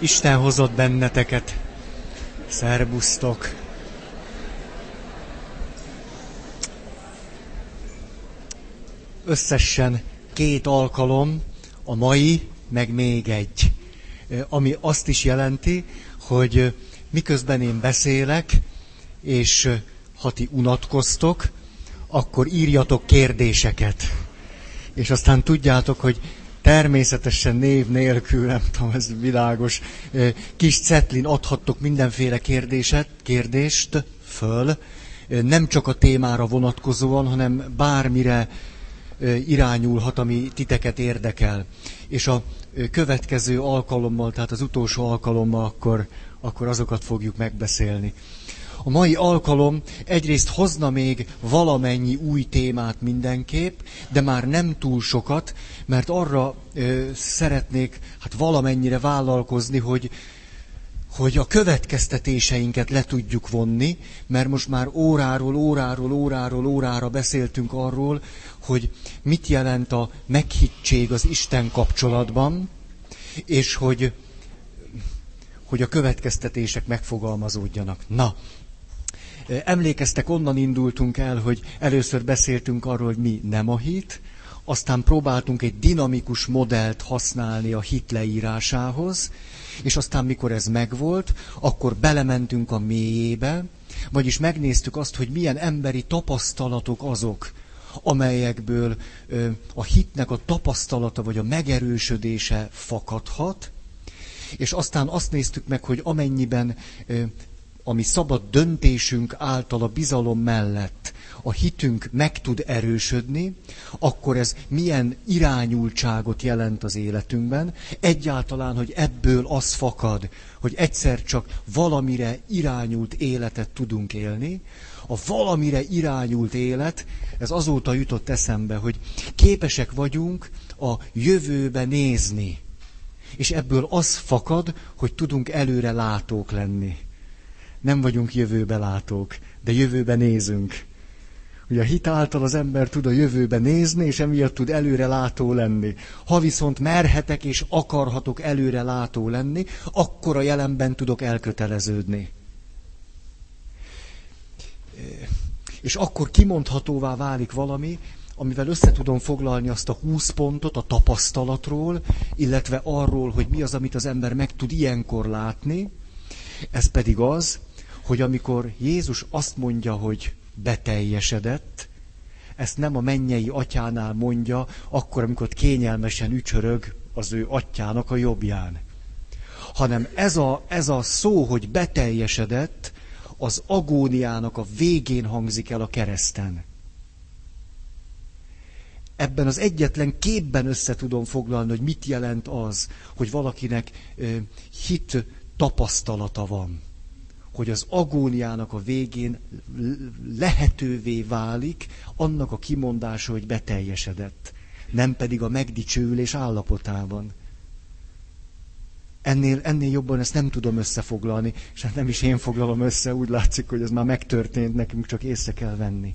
Isten hozott benneteket. Szerbusztok. Összesen két alkalom, a mai, meg még egy. Ami azt is jelenti, hogy miközben én beszélek, és ha ti unatkoztok, akkor írjatok kérdéseket. És aztán tudjátok, hogy természetesen név nélkül, nem tudom, ez világos, kis cetlin adhattok mindenféle kérdéset, kérdést föl, nem csak a témára vonatkozóan, hanem bármire irányulhat, ami titeket érdekel. És a következő alkalommal, tehát az utolsó alkalommal akkor, akkor azokat fogjuk megbeszélni. A mai alkalom egyrészt hozna még valamennyi új témát mindenképp, de már nem túl sokat, mert arra ö, szeretnék hát valamennyire vállalkozni, hogy, hogy a következtetéseinket le tudjuk vonni, mert most már óráról, óráról, óráról, órára beszéltünk arról, hogy mit jelent a meghittség az Isten kapcsolatban, és hogy, hogy a következtetések megfogalmazódjanak. Na, emlékeztek, onnan indultunk el, hogy először beszéltünk arról, hogy mi nem a hit, aztán próbáltunk egy dinamikus modellt használni a hit leírásához, és aztán mikor ez megvolt, akkor belementünk a mélyébe, vagyis megnéztük azt, hogy milyen emberi tapasztalatok azok, amelyekből a hitnek a tapasztalata vagy a megerősödése fakadhat, és aztán azt néztük meg, hogy amennyiben ami szabad döntésünk által a bizalom mellett a hitünk meg tud erősödni, akkor ez milyen irányultságot jelent az életünkben. Egyáltalán, hogy ebből az fakad, hogy egyszer csak valamire irányult életet tudunk élni. A valamire irányult élet, ez azóta jutott eszembe, hogy képesek vagyunk a jövőbe nézni. És ebből az fakad, hogy tudunk előre látók lenni. Nem vagyunk jövőbe látók, de jövőbe nézünk. Ugye a hit által az ember tud a jövőbe nézni, és emiatt tud előre látó lenni. Ha viszont merhetek és akarhatok előre látó lenni, akkor a jelenben tudok elköteleződni. És akkor kimondhatóvá válik valami, amivel össze tudom foglalni azt a 20 pontot a tapasztalatról, illetve arról, hogy mi az, amit az ember meg tud ilyenkor látni. Ez pedig az, hogy amikor Jézus azt mondja, hogy beteljesedett, ezt nem a mennyei atyánál mondja, akkor, amikor kényelmesen ücsörög az ő atyának a jobbján. Hanem ez a, ez a szó, hogy beteljesedett, az agóniának a végén hangzik el a kereszten. Ebben az egyetlen képben össze tudom foglalni, hogy mit jelent az, hogy valakinek ö, hit tapasztalata van hogy az agóniának a végén lehetővé válik annak a kimondása, hogy beteljesedett, nem pedig a megdicsőülés állapotában. Ennél, ennél jobban ezt nem tudom összefoglalni, és hát nem is én foglalom össze, úgy látszik, hogy ez már megtörtént, nekünk csak észre kell venni.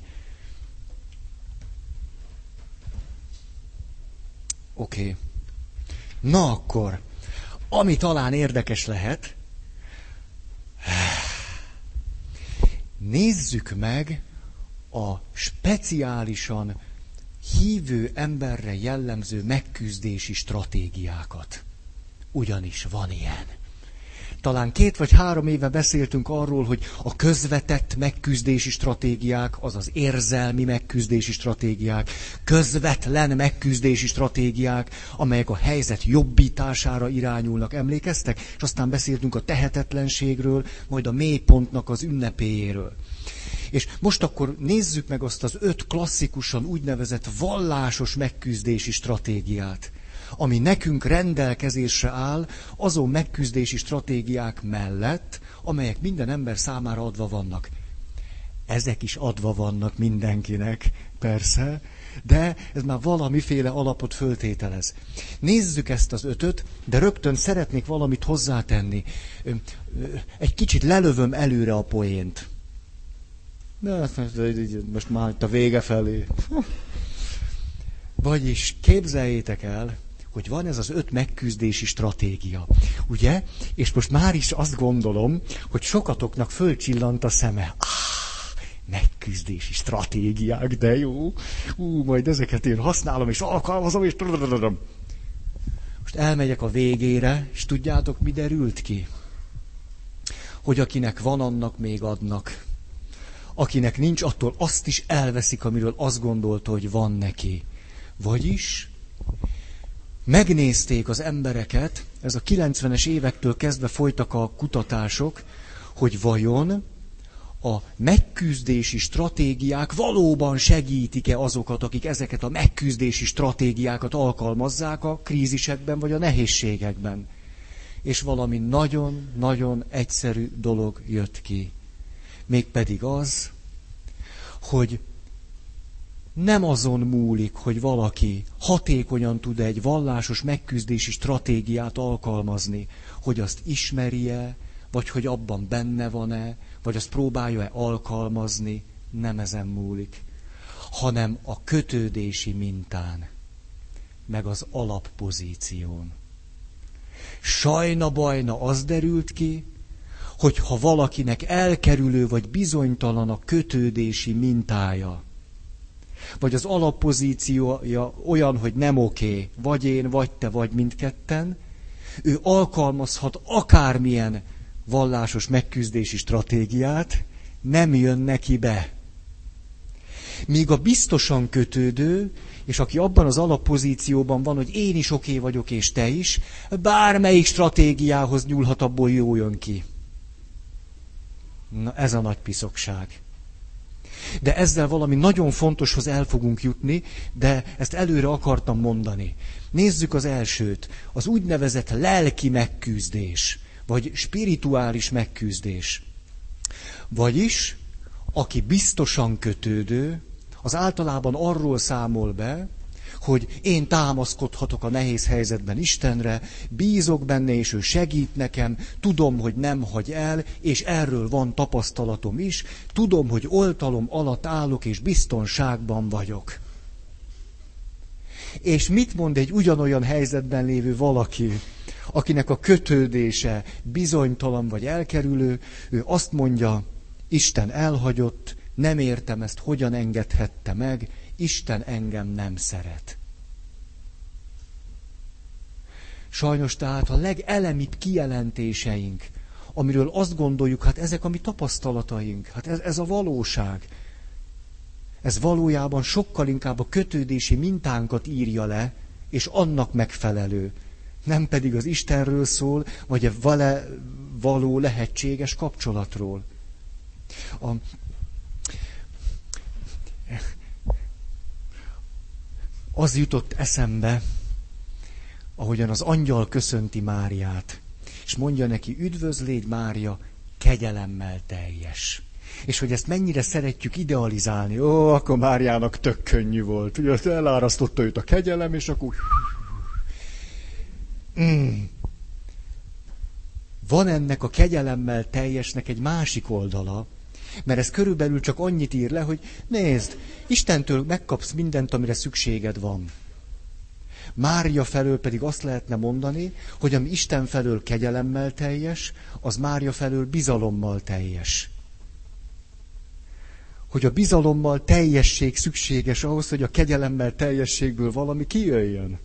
Oké. Okay. Na akkor, ami talán érdekes lehet, nézzük meg a speciálisan hívő emberre jellemző megküzdési stratégiákat. Ugyanis van ilyen. Talán két vagy három éve beszéltünk arról, hogy a közvetett megküzdési stratégiák, azaz érzelmi megküzdési stratégiák, közvetlen megküzdési stratégiák, amelyek a helyzet jobbítására irányulnak, emlékeztek? És aztán beszéltünk a tehetetlenségről, majd a mélypontnak az ünnepéjéről. És most akkor nézzük meg azt az öt klasszikusan úgynevezett vallásos megküzdési stratégiát ami nekünk rendelkezésre áll azon megküzdési stratégiák mellett, amelyek minden ember számára adva vannak. Ezek is adva vannak mindenkinek, persze, de ez már valamiféle alapot föltételez. Nézzük ezt az ötöt, de rögtön szeretnék valamit hozzátenni. Egy kicsit lelövöm előre a poént. De most már itt a vége felé. Vagyis képzeljétek el, hogy van ez az öt megküzdési stratégia. Ugye? És most már is azt gondolom, hogy sokatoknak fölcsillant a szeme. Ah, megküzdési stratégiák, de jó. Ú, majd ezeket én használom, és alkalmazom, és... Most elmegyek a végére, és tudjátok, mi derült ki? Hogy akinek van, annak még adnak. Akinek nincs, attól azt is elveszik, amiről azt gondolta, hogy van neki. Vagyis megnézték az embereket, ez a 90-es évektől kezdve folytak a kutatások, hogy vajon a megküzdési stratégiák valóban segítik-e azokat, akik ezeket a megküzdési stratégiákat alkalmazzák a krízisekben vagy a nehézségekben. És valami nagyon-nagyon egyszerű dolog jött ki. Mégpedig az, hogy nem azon múlik, hogy valaki hatékonyan tud egy vallásos megküzdési stratégiát alkalmazni, hogy azt ismerje, vagy hogy abban benne van-e, vagy azt próbálja-e alkalmazni, nem ezen múlik, hanem a kötődési mintán, meg az alappozíción. Sajna bajna az derült ki, hogy ha valakinek elkerülő vagy bizonytalan a kötődési mintája, vagy az alappozíciója olyan, hogy nem oké, okay, vagy én, vagy te, vagy mindketten, ő alkalmazhat akármilyen vallásos megküzdési stratégiát, nem jön neki be. Míg a biztosan kötődő, és aki abban az alappozícióban van, hogy én is oké okay vagyok, és te is, bármelyik stratégiához nyúlhat, abból jó jön ki. Na ez a nagy piszokság. De ezzel valami nagyon fontoshoz el fogunk jutni, de ezt előre akartam mondani. Nézzük az elsőt, az úgynevezett lelki megküzdés vagy spirituális megküzdés. Vagyis, aki biztosan kötődő, az általában arról számol be, hogy én támaszkodhatok a nehéz helyzetben Istenre, bízok benne, és ő segít nekem, tudom, hogy nem hagy el, és erről van tapasztalatom is, tudom, hogy oltalom alatt állok, és biztonságban vagyok. És mit mond egy ugyanolyan helyzetben lévő valaki, akinek a kötődése bizonytalan vagy elkerülő, ő azt mondja, Isten elhagyott, nem értem ezt, hogyan engedhette meg, Isten engem nem szeret. Sajnos tehát a legelemibb kijelentéseink, amiről azt gondoljuk, hát ezek a mi tapasztalataink, hát ez, ez a valóság. Ez valójában sokkal inkább a kötődési mintánkat írja le, és annak megfelelő nem pedig az Istenről szól, vagy a vele való lehetséges kapcsolatról. A, az jutott eszembe, ahogyan az angyal köszönti Máriát, és mondja neki, üdvözlégy Mária, kegyelemmel teljes. És hogy ezt mennyire szeretjük idealizálni. Ó, akkor Máriának tök könnyű volt. Ugye elárasztotta őt a kegyelem, és akkor Mm. Van ennek a kegyelemmel teljesnek egy másik oldala, mert ez körülbelül csak annyit ír le, hogy nézd, Istentől megkapsz mindent, amire szükséged van. Mária felől pedig azt lehetne mondani, hogy ami Isten felől kegyelemmel teljes, az Mária felől bizalommal teljes. Hogy a bizalommal teljesség szükséges ahhoz, hogy a kegyelemmel teljességből valami kijöjjön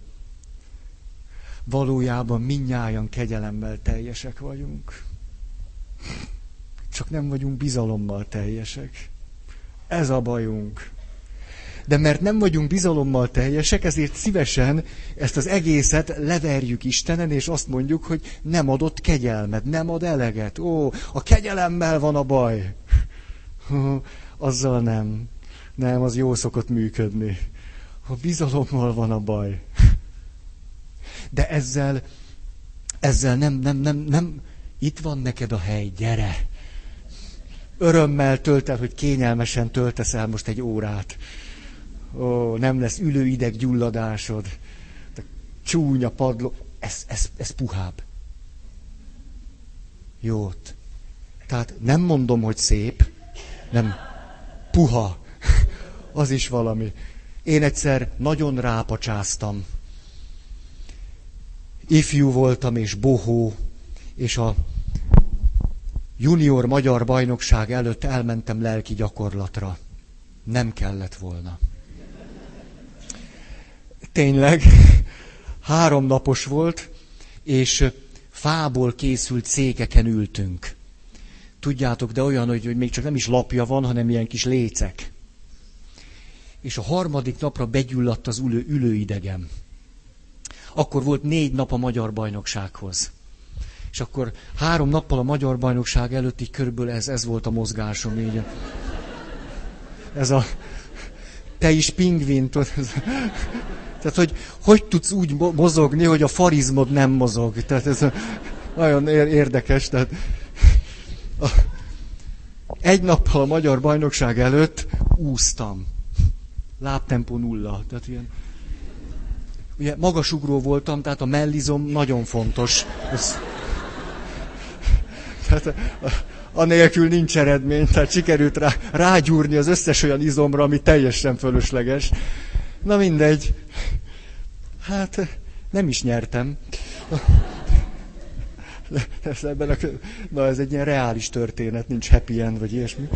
valójában minnyáján kegyelemmel teljesek vagyunk. Csak nem vagyunk bizalommal teljesek. Ez a bajunk. De mert nem vagyunk bizalommal teljesek, ezért szívesen ezt az egészet leverjük Istenen, és azt mondjuk, hogy nem adott kegyelmet, nem ad eleget. Ó, a kegyelemmel van a baj. Azzal nem. Nem, az jó szokott működni. A bizalommal van a baj de ezzel, ezzel nem, nem, nem, nem, itt van neked a hely, gyere. Örömmel tölt el, hogy kényelmesen töltesz el most egy órát. Ó, nem lesz ülőideg gyulladásod. Csúnya padló. Ez, ez, ez puhább. Jót. Tehát nem mondom, hogy szép, nem puha. Az is valami. Én egyszer nagyon rápacsáztam ifjú voltam és bohó, és a junior magyar bajnokság előtt elmentem lelki gyakorlatra. Nem kellett volna. Tényleg, három napos volt, és fából készült székeken ültünk. Tudjátok, de olyan, hogy, hogy még csak nem is lapja van, hanem ilyen kis lécek. És a harmadik napra begyulladt az ülő, ülőidegem. Akkor volt négy nap a magyar bajnoksághoz. És akkor három nappal a magyar bajnokság előtt így körülbelül ez, ez volt a mozgásom. Így. Ez a te is pingvin, tehát, hogy hogy tudsz úgy mozogni, hogy a farizmod nem mozog. Tehát ez nagyon érdekes. Tehát egy nappal a magyar bajnokság előtt úsztam. Lábtempó nulla. Tehát ilyen, ugye magasugró voltam, tehát a mellizom nagyon fontos. Ez, tehát anélkül nincs eredmény, tehát sikerült rá, rágyúrni az összes olyan izomra, ami teljesen fölösleges. Na mindegy. Hát nem is nyertem. Ez, ebben a, na, ez egy ilyen reális történet, nincs happy end, vagy ilyesmi.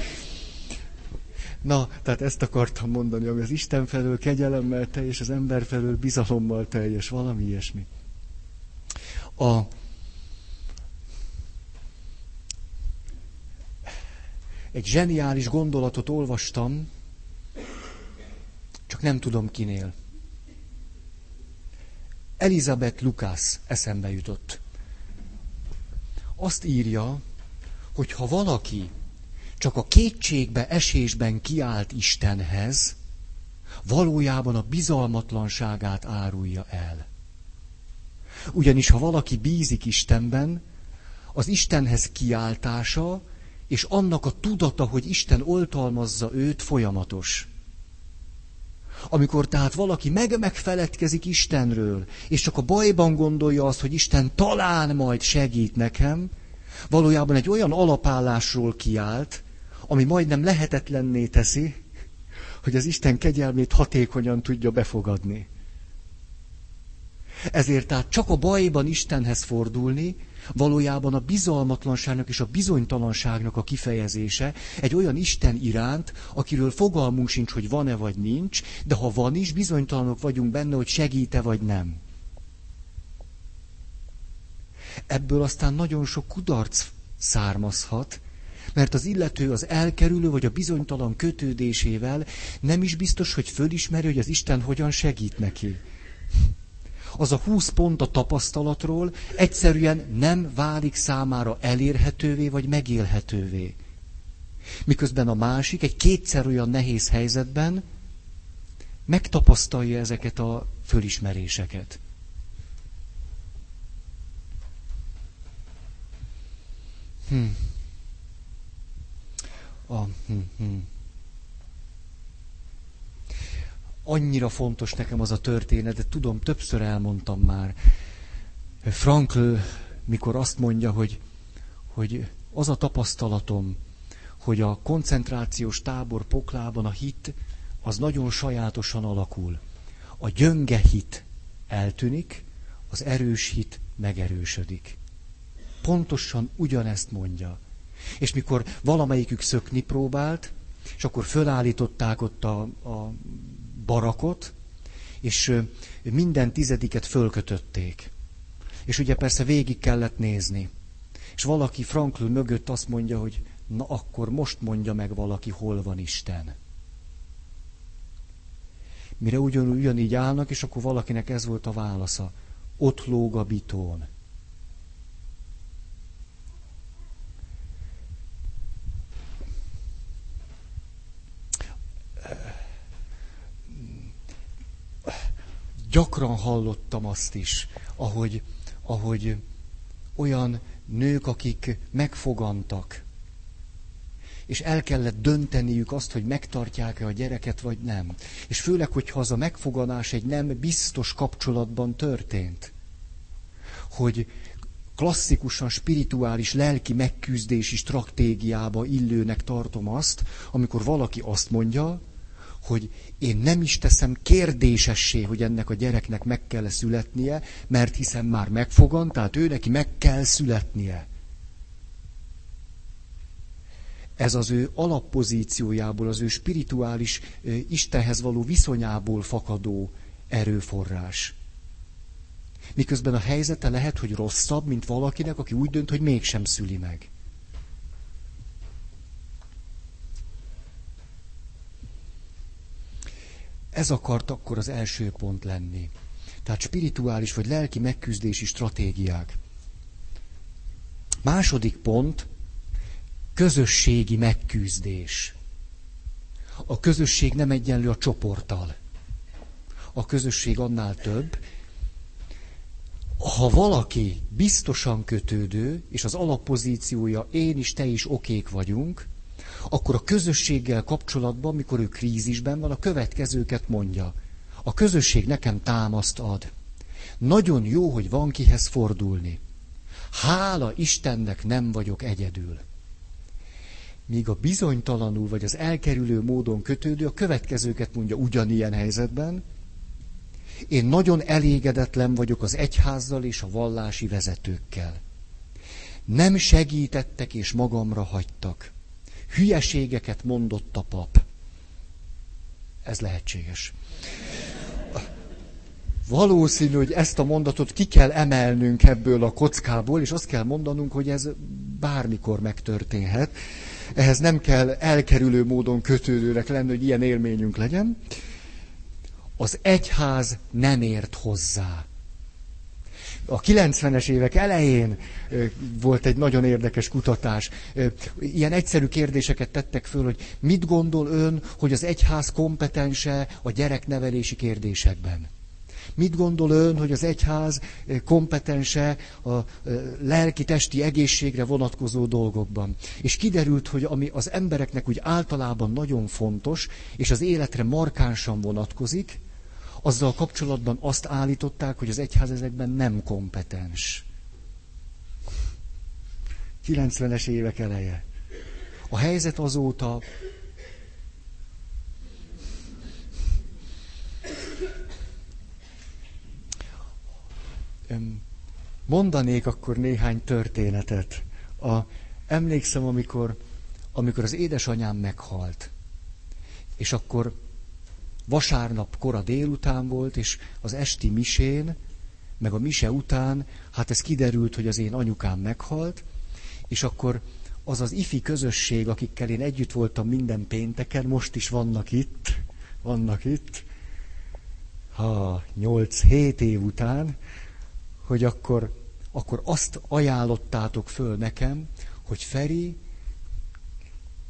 Na, tehát ezt akartam mondani, ami az Isten felől kegyelemmel teljes, az ember felől bizalommal teljes, valami ilyesmi. A, egy zseniális gondolatot olvastam, csak nem tudom kinél. Elizabeth Lucas eszembe jutott. Azt írja, hogy ha valaki csak a kétségbe esésben kiált Istenhez, valójában a bizalmatlanságát árulja el. Ugyanis ha valaki bízik Istenben, az Istenhez kiáltása és annak a tudata, hogy Isten oltalmazza őt, folyamatos. Amikor tehát valaki meg megfeledkezik Istenről, és csak a bajban gondolja azt, hogy Isten talán majd segít nekem, valójában egy olyan alapállásról kiált, ami majdnem lehetetlenné teszi, hogy az Isten kegyelmét hatékonyan tudja befogadni. Ezért tehát csak a bajban Istenhez fordulni, valójában a bizalmatlanságnak és a bizonytalanságnak a kifejezése egy olyan Isten iránt, akiről fogalmunk sincs, hogy van-e vagy nincs, de ha van is, bizonytalanok vagyunk benne, hogy segíte vagy nem. Ebből aztán nagyon sok kudarc származhat, mert az illető az elkerülő vagy a bizonytalan kötődésével nem is biztos, hogy fölismeri, hogy az Isten hogyan segít neki az a 20 pont a tapasztalatról egyszerűen nem válik számára elérhetővé vagy megélhetővé. Miközben a másik egy kétszer olyan nehéz helyzetben megtapasztalja ezeket a fölismeréseket. Hm. A, hm, hm. Annyira fontos nekem az a történet, de tudom, többször elmondtam már. Frankl, mikor azt mondja, hogy, hogy az a tapasztalatom, hogy a koncentrációs tábor poklában a hit az nagyon sajátosan alakul. A gyönge hit eltűnik, az erős hit megerősödik. Pontosan ugyanezt mondja. És mikor valamelyikük szökni próbált, és akkor fölállították ott a, a barakot, és minden tizediket fölkötötték. És ugye persze végig kellett nézni. És valaki Franklin mögött azt mondja, hogy na akkor most mondja meg valaki, hol van Isten. Mire ugyanúgy ugyanígy állnak, és akkor valakinek ez volt a válasza. Ott lóg a bitón. Gyakran hallottam azt is, ahogy, ahogy olyan nők, akik megfogantak, és el kellett dönteniük azt, hogy megtartják-e a gyereket, vagy nem. És főleg, hogyha az a megfoganás egy nem biztos kapcsolatban történt. Hogy klasszikusan spirituális lelki megküzdési stratégiába illőnek tartom azt, amikor valaki azt mondja, hogy én nem is teszem kérdésessé, hogy ennek a gyereknek meg kell születnie, mert hiszen már megfogan, tehát ő neki meg kell születnie. Ez az ő alappozíciójából, az ő spirituális Istenhez való viszonyából fakadó erőforrás. Miközben a helyzete lehet, hogy rosszabb, mint valakinek, aki úgy dönt, hogy mégsem szüli meg. Ez akart akkor az első pont lenni. Tehát spirituális vagy lelki megküzdési stratégiák. Második pont, közösségi megküzdés. A közösség nem egyenlő a csoporttal. A közösség annál több. Ha valaki biztosan kötődő, és az alappozíciója én is, te is okék vagyunk, akkor a közösséggel kapcsolatban, mikor ő krízisben van, a következőket mondja. A közösség nekem támaszt ad. Nagyon jó, hogy van kihez fordulni. Hála Istennek nem vagyok egyedül. Míg a bizonytalanul vagy az elkerülő módon kötődő a következőket mondja ugyanilyen helyzetben. Én nagyon elégedetlen vagyok az egyházzal és a vallási vezetőkkel. Nem segítettek és magamra hagytak. Hülyeségeket mondott a pap. Ez lehetséges. Valószínű, hogy ezt a mondatot ki kell emelnünk ebből a kockából, és azt kell mondanunk, hogy ez bármikor megtörténhet. Ehhez nem kell elkerülő módon kötődőnek lenni, hogy ilyen élményünk legyen. Az egyház nem ért hozzá a 90-es évek elején volt egy nagyon érdekes kutatás. Ilyen egyszerű kérdéseket tettek föl, hogy mit gondol ön, hogy az egyház kompetense a gyereknevelési kérdésekben? Mit gondol ön, hogy az egyház kompetense a lelki-testi egészségre vonatkozó dolgokban? És kiderült, hogy ami az embereknek úgy általában nagyon fontos, és az életre markánsan vonatkozik, azzal kapcsolatban azt állították, hogy az egyház ezekben nem kompetens. 90-es évek eleje. A helyzet azóta mondanék akkor néhány történetet. A, emlékszem, amikor, amikor az édesanyám meghalt, és akkor vasárnap kora délután volt, és az esti misén, meg a mise után, hát ez kiderült, hogy az én anyukám meghalt, és akkor az az ifi közösség, akikkel én együtt voltam minden pénteken, most is vannak itt, vannak itt, ha 8-7 év után, hogy akkor, akkor azt ajánlottátok föl nekem, hogy Feri,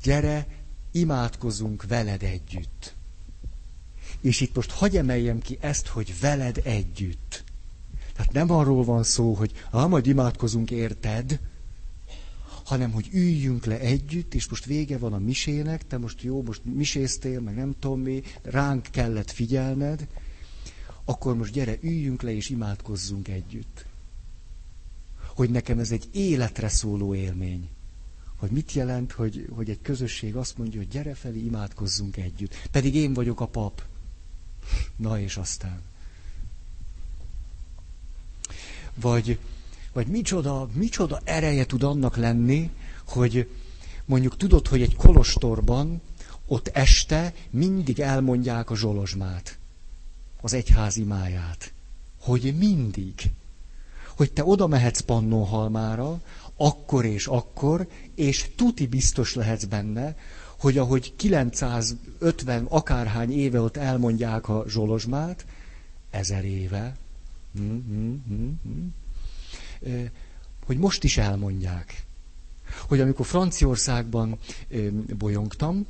gyere, imádkozunk veled együtt. És itt most hagy emeljem ki ezt, hogy veled együtt. Tehát nem arról van szó, hogy ha majd imádkozunk érted, hanem hogy üljünk le együtt, és most vége van a misének, te most jó, most miséztél, meg nem tudom mi, ránk kellett figyelned, akkor most gyere, üljünk le és imádkozzunk együtt. Hogy nekem ez egy életre szóló élmény. Hogy mit jelent, hogy, hogy egy közösség azt mondja, hogy gyere felé, imádkozzunk együtt. Pedig én vagyok a pap. Na és aztán. Vagy, vagy micsoda, micsoda ereje tud annak lenni, hogy mondjuk tudod, hogy egy kolostorban ott este mindig elmondják a zsolozsmát, az egyházi máját. Hogy mindig. Hogy te oda mehetsz Pannonhalmára, akkor és akkor, és tuti biztos lehetsz benne, hogy ahogy 950 akárhány éve ott elmondják a zsolozsmát, ezer éve, hm, hm, hm, hogy most is elmondják. Hogy amikor Franciaországban bolyongtam,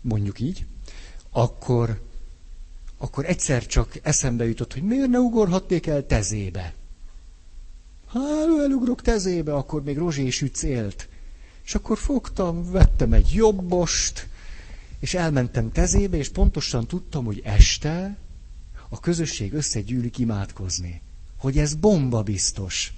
mondjuk így, akkor, akkor egyszer csak eszembe jutott, hogy miért ne ugorhatnék el tezébe. Hát, elugrok tezébe, akkor még Rozsé Süc élt. És akkor fogtam, vettem egy jobbost, és elmentem tezébe, és pontosan tudtam, hogy este a közösség összegyűlik imádkozni. Hogy ez bomba biztos.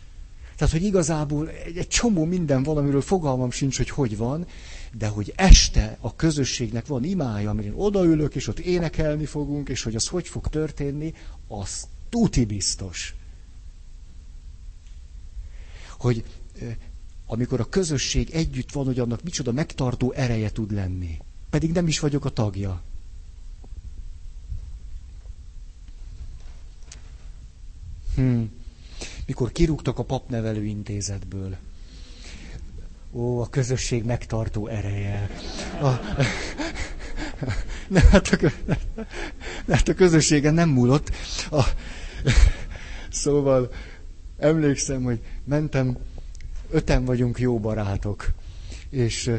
Tehát, hogy igazából egy, egy csomó minden valamiről fogalmam sincs, hogy hogy van, de hogy este a közösségnek van imája, amin odaülök, és ott énekelni fogunk, és hogy az hogy fog történni, az tuti biztos. Hogy amikor a közösség együtt van, hogy annak micsoda megtartó ereje tud lenni. Pedig nem is vagyok a tagja. Hmm. Mikor kirúgtak a papnevelő intézetből. Ó, a közösség megtartó ereje. A... Ne, hát a, ne, hát a közösségen nem múlott. A... Szóval emlékszem, hogy mentem, öten vagyunk jó barátok, és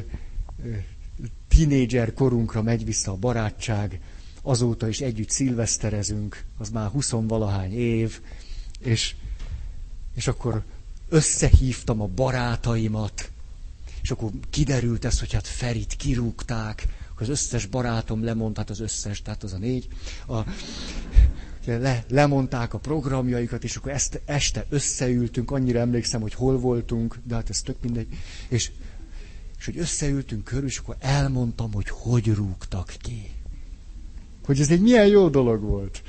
tínédzser korunkra megy vissza a barátság, azóta is együtt szilveszterezünk, az már huszonvalahány év, és, és akkor összehívtam a barátaimat, és akkor kiderült ez, hogy hát Ferit kirúgták, az összes barátom lemondta, hát az összes, tehát az a négy, a, le, lemondták a programjaikat, és akkor ezt, este összeültünk, annyira emlékszem, hogy hol voltunk, de hát ez tök mindegy, és, és hogy összeültünk körül, és akkor elmondtam, hogy hogy rúgtak ki. Hogy ez egy milyen jó dolog volt.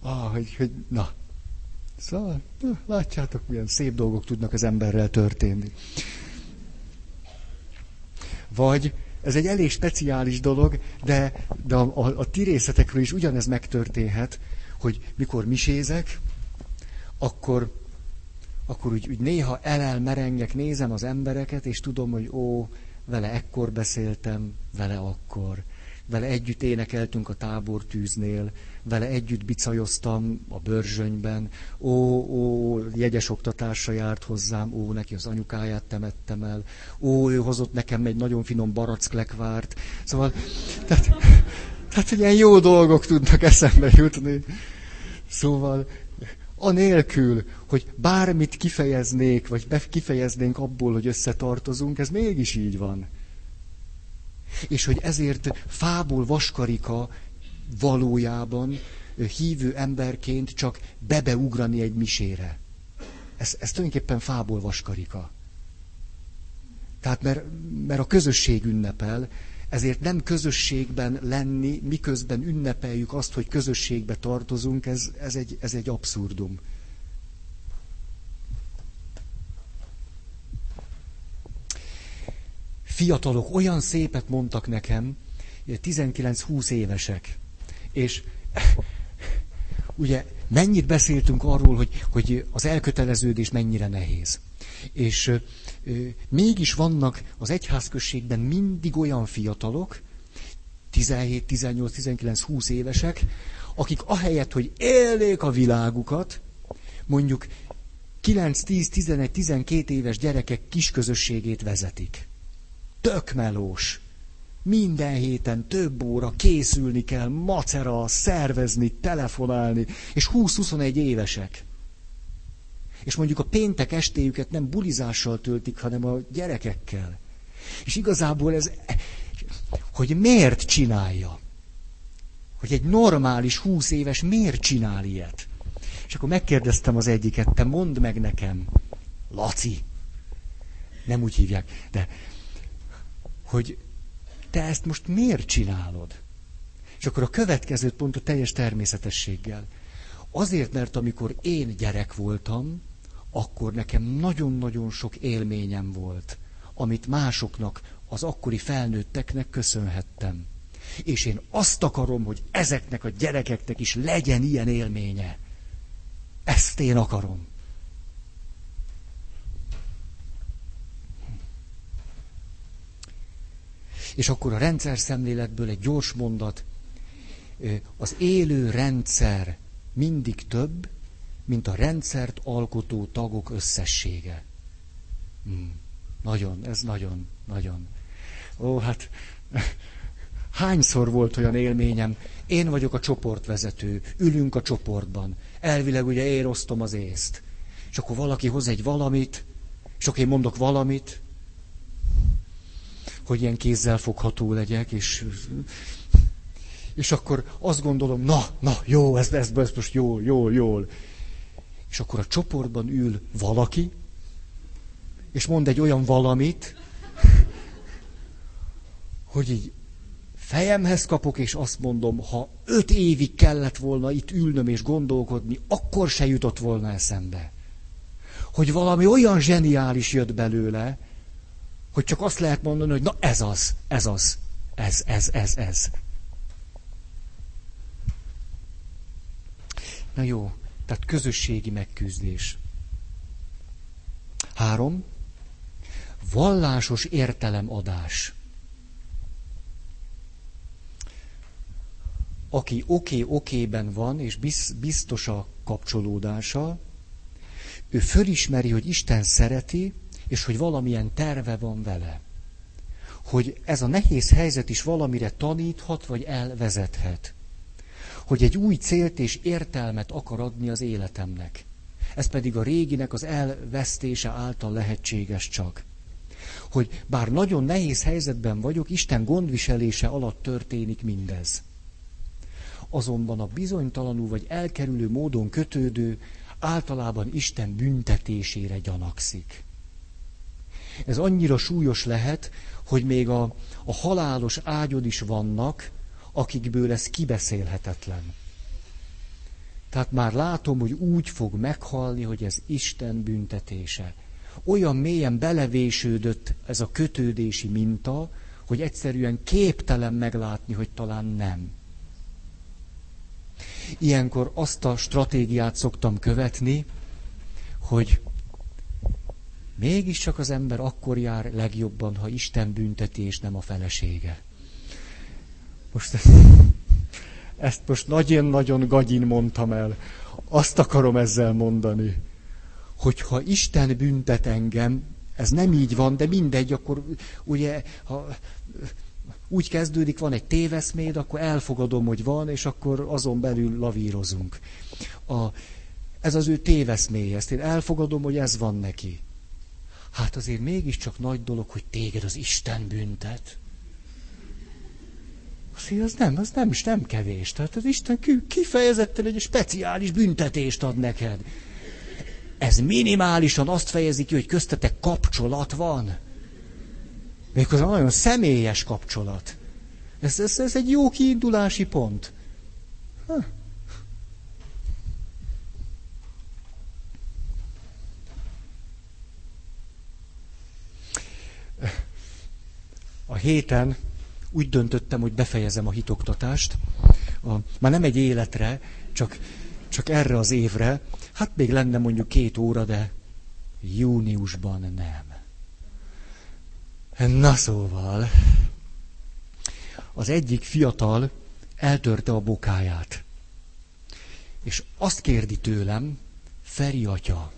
Ah, hogy, hogy na. Szóval, na, látjátok, milyen szép dolgok tudnak az emberrel történni. Vagy ez egy elég speciális dolog, de, de a, a, a ti részetekről is ugyanez megtörténhet, hogy mikor misézek, akkor, akkor úgy, úgy néha elel merengek, nézem az embereket, és tudom, hogy ó, vele ekkor beszéltem, vele akkor. Vele együtt énekeltünk a tábortűznél, vele együtt bicajoztam a bőrzsönyben, ó, ó, jegyes oktatásra járt hozzám, ó, neki az anyukáját temettem el, ó, ő hozott nekem egy nagyon finom baracklekvárt. Szóval, tehát, tehát ilyen jó dolgok tudnak eszembe jutni. Szóval, anélkül, hogy bármit kifejeznék, vagy kifejeznénk abból, hogy összetartozunk, ez mégis így van. És hogy ezért fából vaskarika valójában hívő emberként csak bebeugrani egy misére. Ez, ez tulajdonképpen fából vaskarika. Tehát mert, mert a közösség ünnepel, ezért nem közösségben lenni, miközben ünnepeljük azt, hogy közösségbe tartozunk, ez, ez, egy, ez egy abszurdum. Fiatalok olyan szépet mondtak nekem, 19-20 évesek, és ugye mennyit beszéltünk arról, hogy, hogy az elköteleződés mennyire nehéz. És ö, mégis vannak az egyházközségben mindig olyan fiatalok, 17, 18, 19, 20 évesek, akik ahelyett, hogy élnék a világukat, mondjuk 9, 10, 11, 12 éves gyerekek kisközösségét vezetik. Tök melós. Minden héten több óra készülni kell, macera, szervezni, telefonálni, és 20-21 évesek. És mondjuk a péntek estéjüket nem bulizással töltik, hanem a gyerekekkel. És igazából ez, hogy miért csinálja? Hogy egy normális 20 éves miért csinál ilyet? És akkor megkérdeztem az egyiket, te mondd meg nekem, Laci, nem úgy hívják, de hogy te ezt most miért csinálod? És akkor a következőt pont a teljes természetességgel. Azért, mert amikor én gyerek voltam, akkor nekem nagyon-nagyon sok élményem volt, amit másoknak, az akkori felnőtteknek köszönhettem. És én azt akarom, hogy ezeknek a gyerekeknek is legyen ilyen élménye. Ezt én akarom. És akkor a rendszer szemléletből egy gyors mondat. Az élő rendszer mindig több, mint a rendszert alkotó tagok összessége. Hmm. Nagyon, ez nagyon, nagyon. Ó, hát hányszor volt olyan élményem, én vagyok a csoportvezető, ülünk a csoportban, elvileg ugye én osztom az észt. És akkor valaki hoz egy valamit, és akkor én mondok valamit, hogy ilyen kézzel fogható legyek, és, és akkor azt gondolom, na, na, jó, ez, ez, ez most jól, jól, jól. És akkor a csoportban ül valaki, és mond egy olyan valamit, hogy így fejemhez kapok, és azt mondom, ha öt évig kellett volna itt ülnöm és gondolkodni, akkor se jutott volna eszembe. Hogy valami olyan zseniális jött belőle, hogy csak azt lehet mondani, hogy na ez az, ez az, ez, ez, ez, ez. Na jó, tehát közösségi megküzdés. Három. Vallásos értelemadás. Aki oké okay, okében van, és biztos a kapcsolódása, ő fölismeri, hogy Isten szereti, és hogy valamilyen terve van vele. Hogy ez a nehéz helyzet is valamire taníthat, vagy elvezethet. Hogy egy új célt és értelmet akar adni az életemnek. Ez pedig a réginek az elvesztése által lehetséges csak. Hogy bár nagyon nehéz helyzetben vagyok, Isten gondviselése alatt történik mindez. Azonban a bizonytalanul vagy elkerülő módon kötődő általában Isten büntetésére gyanakszik. Ez annyira súlyos lehet, hogy még a, a halálos ágyod is vannak, akikből ez kibeszélhetetlen. Tehát már látom, hogy úgy fog meghalni, hogy ez Isten büntetése. Olyan mélyen belevésődött ez a kötődési minta, hogy egyszerűen képtelen meglátni, hogy talán nem. Ilyenkor azt a stratégiát szoktam követni, hogy mégiscsak az ember akkor jár legjobban, ha Isten büntetés nem a felesége. Most ezt most nagyon-nagyon gagyin mondtam el. Azt akarom ezzel mondani, hogy ha Isten büntet engem, ez nem így van, de mindegy, akkor ugye, ha úgy kezdődik, van egy téveszméd, akkor elfogadom, hogy van, és akkor azon belül lavírozunk. A, ez az ő téveszméje, ezt én elfogadom, hogy ez van neki. Hát azért mégiscsak nagy dolog, hogy téged az Isten büntet. Azért az nem, az nem is nem kevés. Tehát az Isten kifejezetten egy speciális büntetést ad neked. Ez minimálisan azt fejezi ki, hogy köztetek kapcsolat van. Méghozzá nagyon személyes kapcsolat. Ez, ez, ez egy jó kiindulási pont. Ha. A héten úgy döntöttem, hogy befejezem a hitoktatást. A, már nem egy életre, csak, csak erre az évre. Hát még lenne mondjuk két óra, de júniusban nem. Na szóval, az egyik fiatal eltörte a bokáját. És azt kérdi tőlem, Feri atya,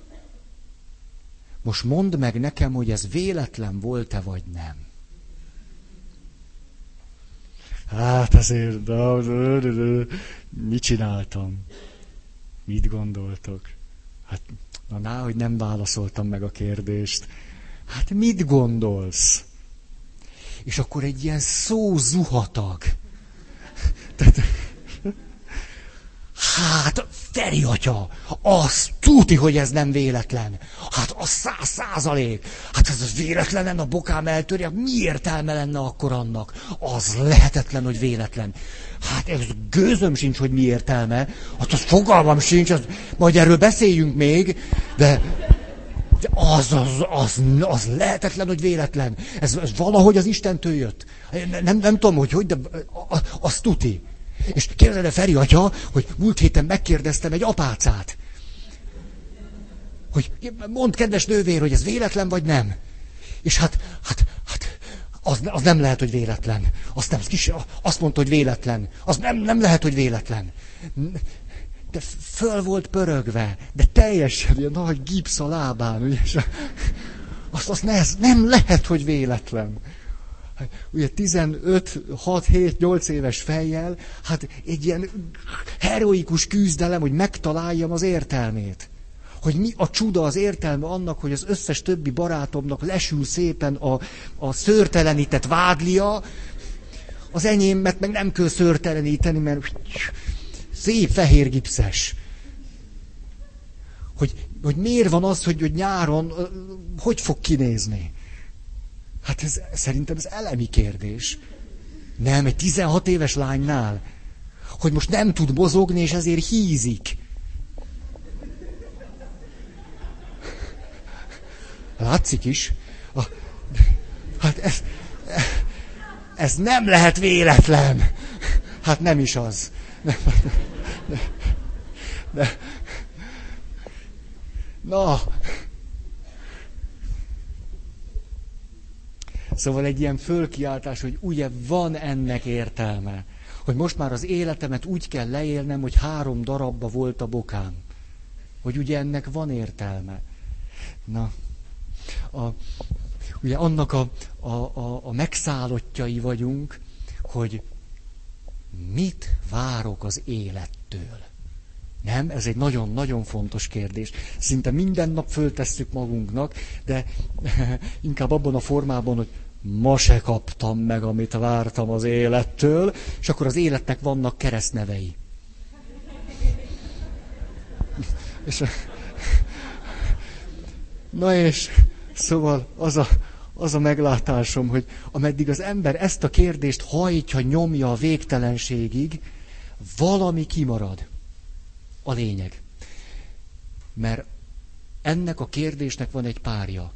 most mondd meg nekem, hogy ez véletlen volt-e vagy nem. Hát azért, de, mit csináltam? Mit gondoltok? Hát, na, ná, hogy nem válaszoltam meg a kérdést. Hát mit gondolsz? és akkor egy ilyen szó zuhatag. Tehát, hát, Feri atya, az tuti, hogy ez nem véletlen. Hát az száz százalék. Hát ez az véletlen lenne, a bokám eltörje, mi értelme lenne akkor annak? Az lehetetlen, hogy véletlen. Hát ez gőzöm sincs, hogy mi értelme. Hát az fogalmam sincs, az, majd erről beszéljünk még, de az, az, az, az lehetetlen, hogy véletlen. Ez, ez valahogy az Istentől jött. Nem, nem tudom, hogy hogy, de az tuti. És kérdezze Feri atya, hogy múlt héten megkérdeztem egy apácát. Hogy mond kedves nővér, hogy ez véletlen vagy nem. És hát, hát, hát az, az nem lehet, hogy véletlen. Azt, nem, azt mondta, hogy véletlen. Az nem, nem lehet, hogy véletlen de föl volt pörögve, de teljesen ilyen nagy gipsz a lábán, ugye, azt, azt ne, nem lehet, hogy véletlen. Hát, ugye 15, 6, 7, 8 éves fejjel, hát egy ilyen heroikus küzdelem, hogy megtaláljam az értelmét. Hogy mi a csuda az értelme annak, hogy az összes többi barátomnak lesül szépen a, a szőrtelenített vádlia, az enyémet meg nem kell szőrteleníteni, mert szép fehér gipszes. hogy, hogy miért van az, hogy, hogy nyáron hogy fog kinézni. Hát ez, szerintem ez elemi kérdés. Nem, egy 16 éves lánynál. Hogy most nem tud mozogni, és ezért hízik. Látszik is. A, hát ez, ez nem lehet véletlen. Hát nem is az. De, de, de, na. Szóval egy ilyen fölkiáltás, hogy ugye van ennek értelme. Hogy most már az életemet úgy kell leélnem, hogy három darabba volt a bokám. Hogy ugye ennek van értelme. Na, a, ugye annak a, a, a, a megszállottjai vagyunk, hogy mit várok az élettől. Nem? Ez egy nagyon-nagyon fontos kérdés. Szinte minden nap föltesszük magunknak, de inkább abban a formában, hogy ma se kaptam meg, amit vártam az élettől, és akkor az életnek vannak keresztnevei. És, na és szóval az a, az a meglátásom, hogy ameddig az ember ezt a kérdést hajtja, nyomja a végtelenségig, valami kimarad. A lényeg. Mert ennek a kérdésnek van egy párja.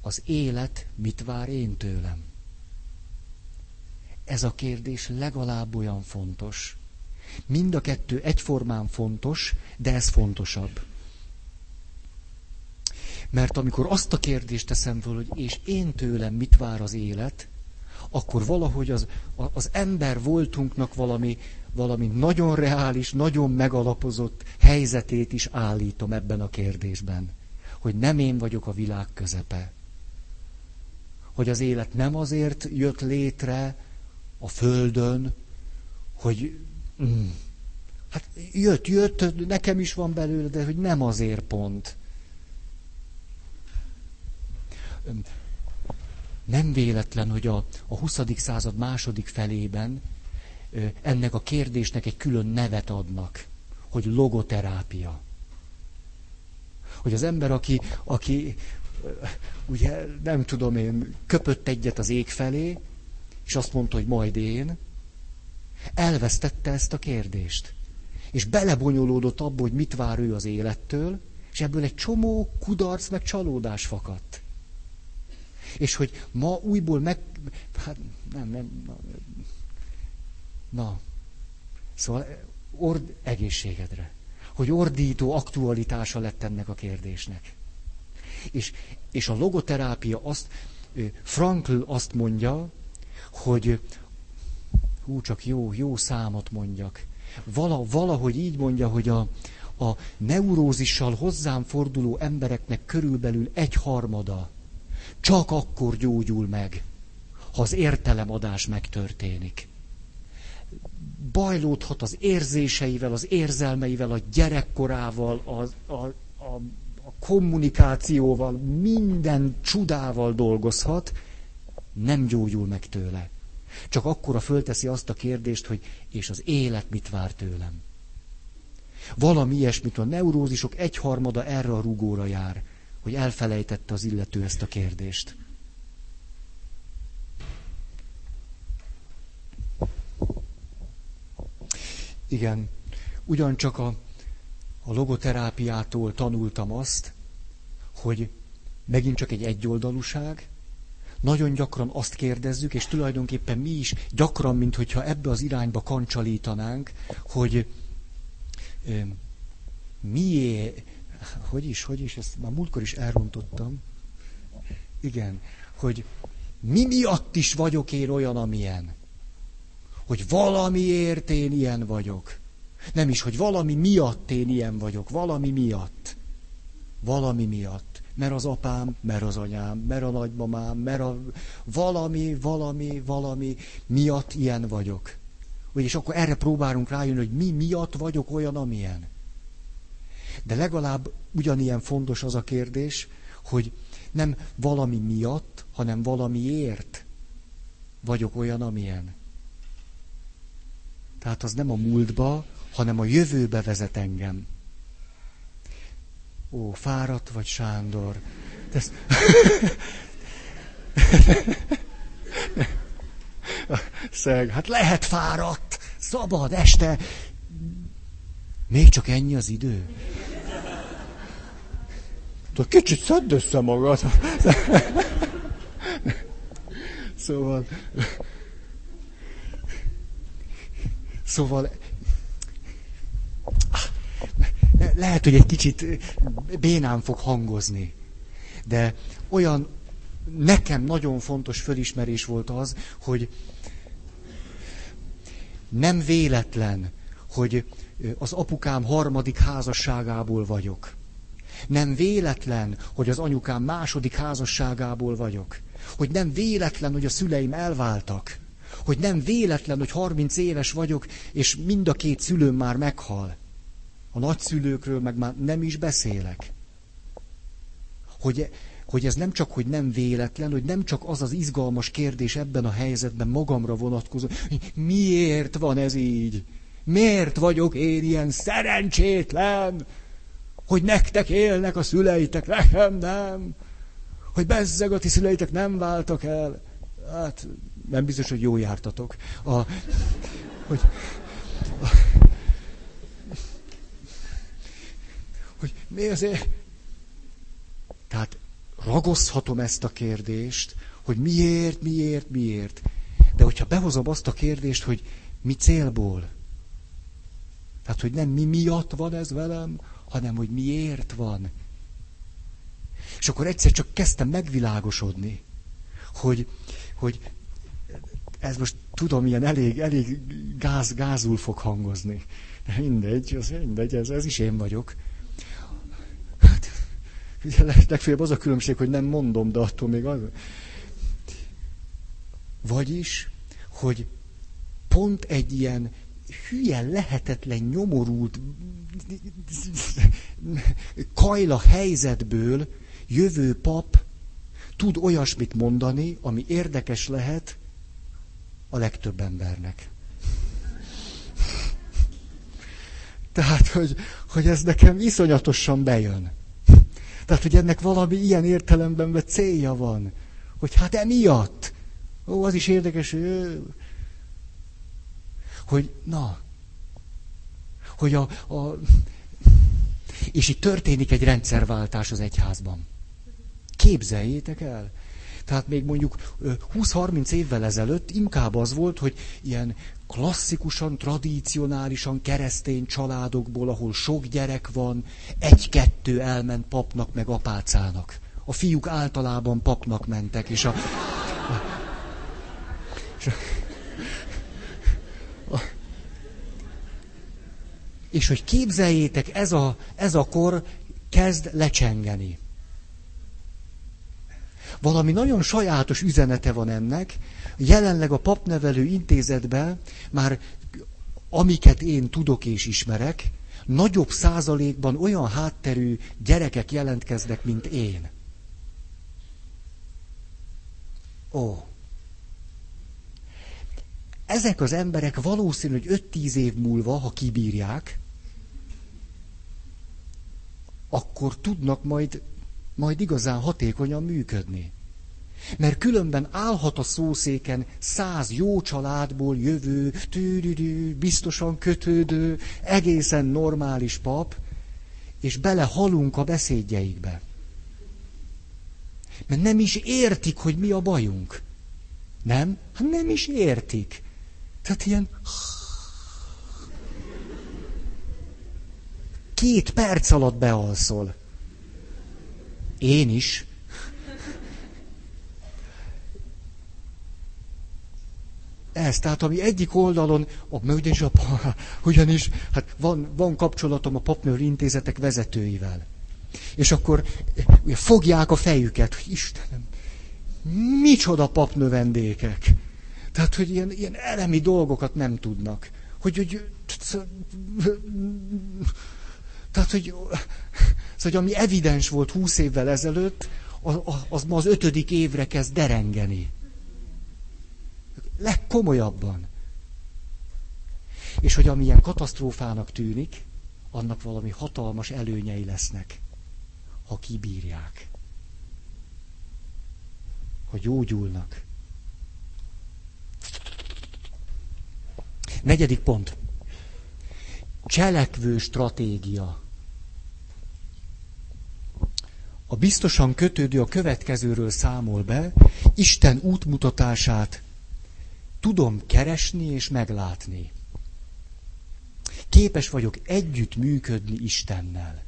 Az élet mit vár én tőlem? Ez a kérdés legalább olyan fontos. Mind a kettő egyformán fontos, de ez fontosabb. Mert amikor azt a kérdést teszem föl, hogy és én tőlem mit vár az élet, akkor valahogy az, az ember voltunknak valami, valami nagyon reális, nagyon megalapozott helyzetét is állítom ebben a kérdésben. Hogy nem én vagyok a világ közepe. Hogy az élet nem azért jött létre a földön, hogy mm, hát jött, jött, nekem is van belőle, de hogy nem azért pont. Nem véletlen, hogy a, a 20. század második felében ennek a kérdésnek egy külön nevet adnak, hogy logoterápia. Hogy az ember, aki, aki ugye nem tudom én, köpött egyet az ég felé, és azt mondta, hogy majd én, elvesztette ezt a kérdést. És belebonyolódott abba, hogy mit vár ő az élettől, és ebből egy csomó kudarc meg csalódás fakadt. És hogy ma újból meg... Hát nem, nem... Na. Szóval ord egészségedre. Hogy ordító aktualitása lett ennek a kérdésnek. És, és a logoterápia azt, Frankl azt mondja, hogy hú, csak jó, jó számot mondjak. Vala, valahogy így mondja, hogy a, a neurózissal hozzám forduló embereknek körülbelül egy harmada csak akkor gyógyul meg, ha az értelemadás megtörténik. Bajlódhat az érzéseivel, az érzelmeivel, a gyerekkorával, a, a, a, a kommunikációval, minden csodával dolgozhat, nem gyógyul meg tőle. Csak akkora fölteszi azt a kérdést, hogy és az élet mit vár tőlem. Valami ilyesmit a neurózisok egyharmada erre a rugóra jár hogy elfelejtette az illető ezt a kérdést. Igen, ugyancsak a, a logoterápiától tanultam azt, hogy megint csak egy egyoldalúság, nagyon gyakran azt kérdezzük, és tulajdonképpen mi is gyakran, mintha ebbe az irányba kancsalítanánk, hogy miért, hogy is, hogy is, ezt már múltkor is elrontottam. Igen, hogy mi miatt is vagyok én olyan, amilyen. Hogy valamiért én ilyen vagyok. Nem is, hogy valami miatt én ilyen vagyok, valami miatt. Valami miatt. Mert az apám, mert az anyám, mert a nagymamám, mert a valami, valami, valami miatt ilyen vagyok. És akkor erre próbálunk rájönni, hogy mi miatt vagyok olyan, amilyen. De legalább ugyanilyen fontos az a kérdés, hogy nem valami miatt, hanem valamiért vagyok olyan, amilyen. Tehát az nem a múltba, hanem a jövőbe vezet engem. Ó, fáradt vagy Sándor. Ez... Szeg, hát lehet fáradt, szabad este. Még csak ennyi az idő. Tudod, kicsit szedd össze magad. Szóval... Szóval... Lehet, hogy egy kicsit bénán fog hangozni. De olyan nekem nagyon fontos fölismerés volt az, hogy nem véletlen, hogy az apukám harmadik házasságából vagyok. Nem véletlen, hogy az anyukám második házasságából vagyok. Hogy nem véletlen, hogy a szüleim elváltak. Hogy nem véletlen, hogy 30 éves vagyok, és mind a két szülőm már meghal. A nagyszülőkről meg már nem is beszélek. Hogy, hogy ez nem csak, hogy nem véletlen, hogy nem csak az az izgalmas kérdés ebben a helyzetben magamra vonatkozó, hogy miért van ez így? Miért vagyok én ilyen szerencsétlen? Hogy nektek élnek a szüleitek, nekem nem. Hogy bezzeg a ti szüleitek nem váltak el. Hát nem biztos, hogy jó jártatok. A, hogy, a, hogy mi azért... Tehát ragozhatom ezt a kérdést, hogy miért, miért, miért. De hogyha behozom azt a kérdést, hogy mi célból, tehát, hogy nem mi miatt van ez velem, hanem hogy miért van. És akkor egyszer csak kezdtem megvilágosodni, hogy, hogy ez most tudom, ilyen elég, elég gáz, gázul fog hangozni. De mindegy, az mindegy, ez, ez is én vagyok. Hát, legfeljebb az a különbség, hogy nem mondom, de attól még az. Vagyis, hogy pont egy ilyen hülye, lehetetlen, nyomorult, kajla helyzetből jövő pap tud olyasmit mondani, ami érdekes lehet a legtöbb embernek. Tehát, hogy, hogy ez nekem iszonyatosan bejön. Tehát, hogy ennek valami ilyen értelemben vett célja van. Hogy hát emiatt. Ó, az is érdekes, hogy hogy na, hogy a, a és itt történik egy rendszerváltás az egyházban. Képzeljétek el. Tehát még mondjuk 20-30 évvel ezelőtt inkább az volt, hogy ilyen klasszikusan, tradicionálisan keresztény családokból, ahol sok gyerek van, egy-kettő elment papnak meg apácának. A fiúk általában papnak mentek, és a, és a és hogy képzeljétek, ez a, ez a kor kezd lecsengeni. Valami nagyon sajátos üzenete van ennek. Jelenleg a papnevelő intézetben már amiket én tudok és ismerek, nagyobb százalékban olyan hátterű gyerekek jelentkeznek, mint én. Ó. Ezek az emberek valószínű, hogy 5-10 év múlva, ha kibírják, akkor tudnak majd, majd igazán hatékonyan működni. Mert különben állhat a szószéken száz jó családból jövő, tűrűrű, biztosan kötődő, egészen normális pap, és belehalunk a beszédjeikbe. Mert nem is értik, hogy mi a bajunk. Nem? Hát nem is értik. Tehát ilyen... Két perc alatt bealszol. Én is. Ez, tehát ami egyik oldalon, a ugyanis, a, ugyanis hát van, van kapcsolatom a papnőr intézetek vezetőivel. És akkor fogják a fejüket, hogy Istenem, micsoda papnövendékek. Tehát, hogy ilyen, ilyen elemi dolgokat nem tudnak. Hogy, hogy tehát, hogy, szóval, hogy ami evidens volt húsz évvel ezelőtt, az, az ma az ötödik évre kezd derengeni. Legkomolyabban. És hogy amilyen katasztrófának tűnik, annak valami hatalmas előnyei lesznek. ha kibírják. Ha gyógyulnak. Negyedik pont. Cselekvő stratégia. A biztosan kötődő a következőről számol be, Isten útmutatását tudom keresni és meglátni. Képes vagyok együtt működni Istennel.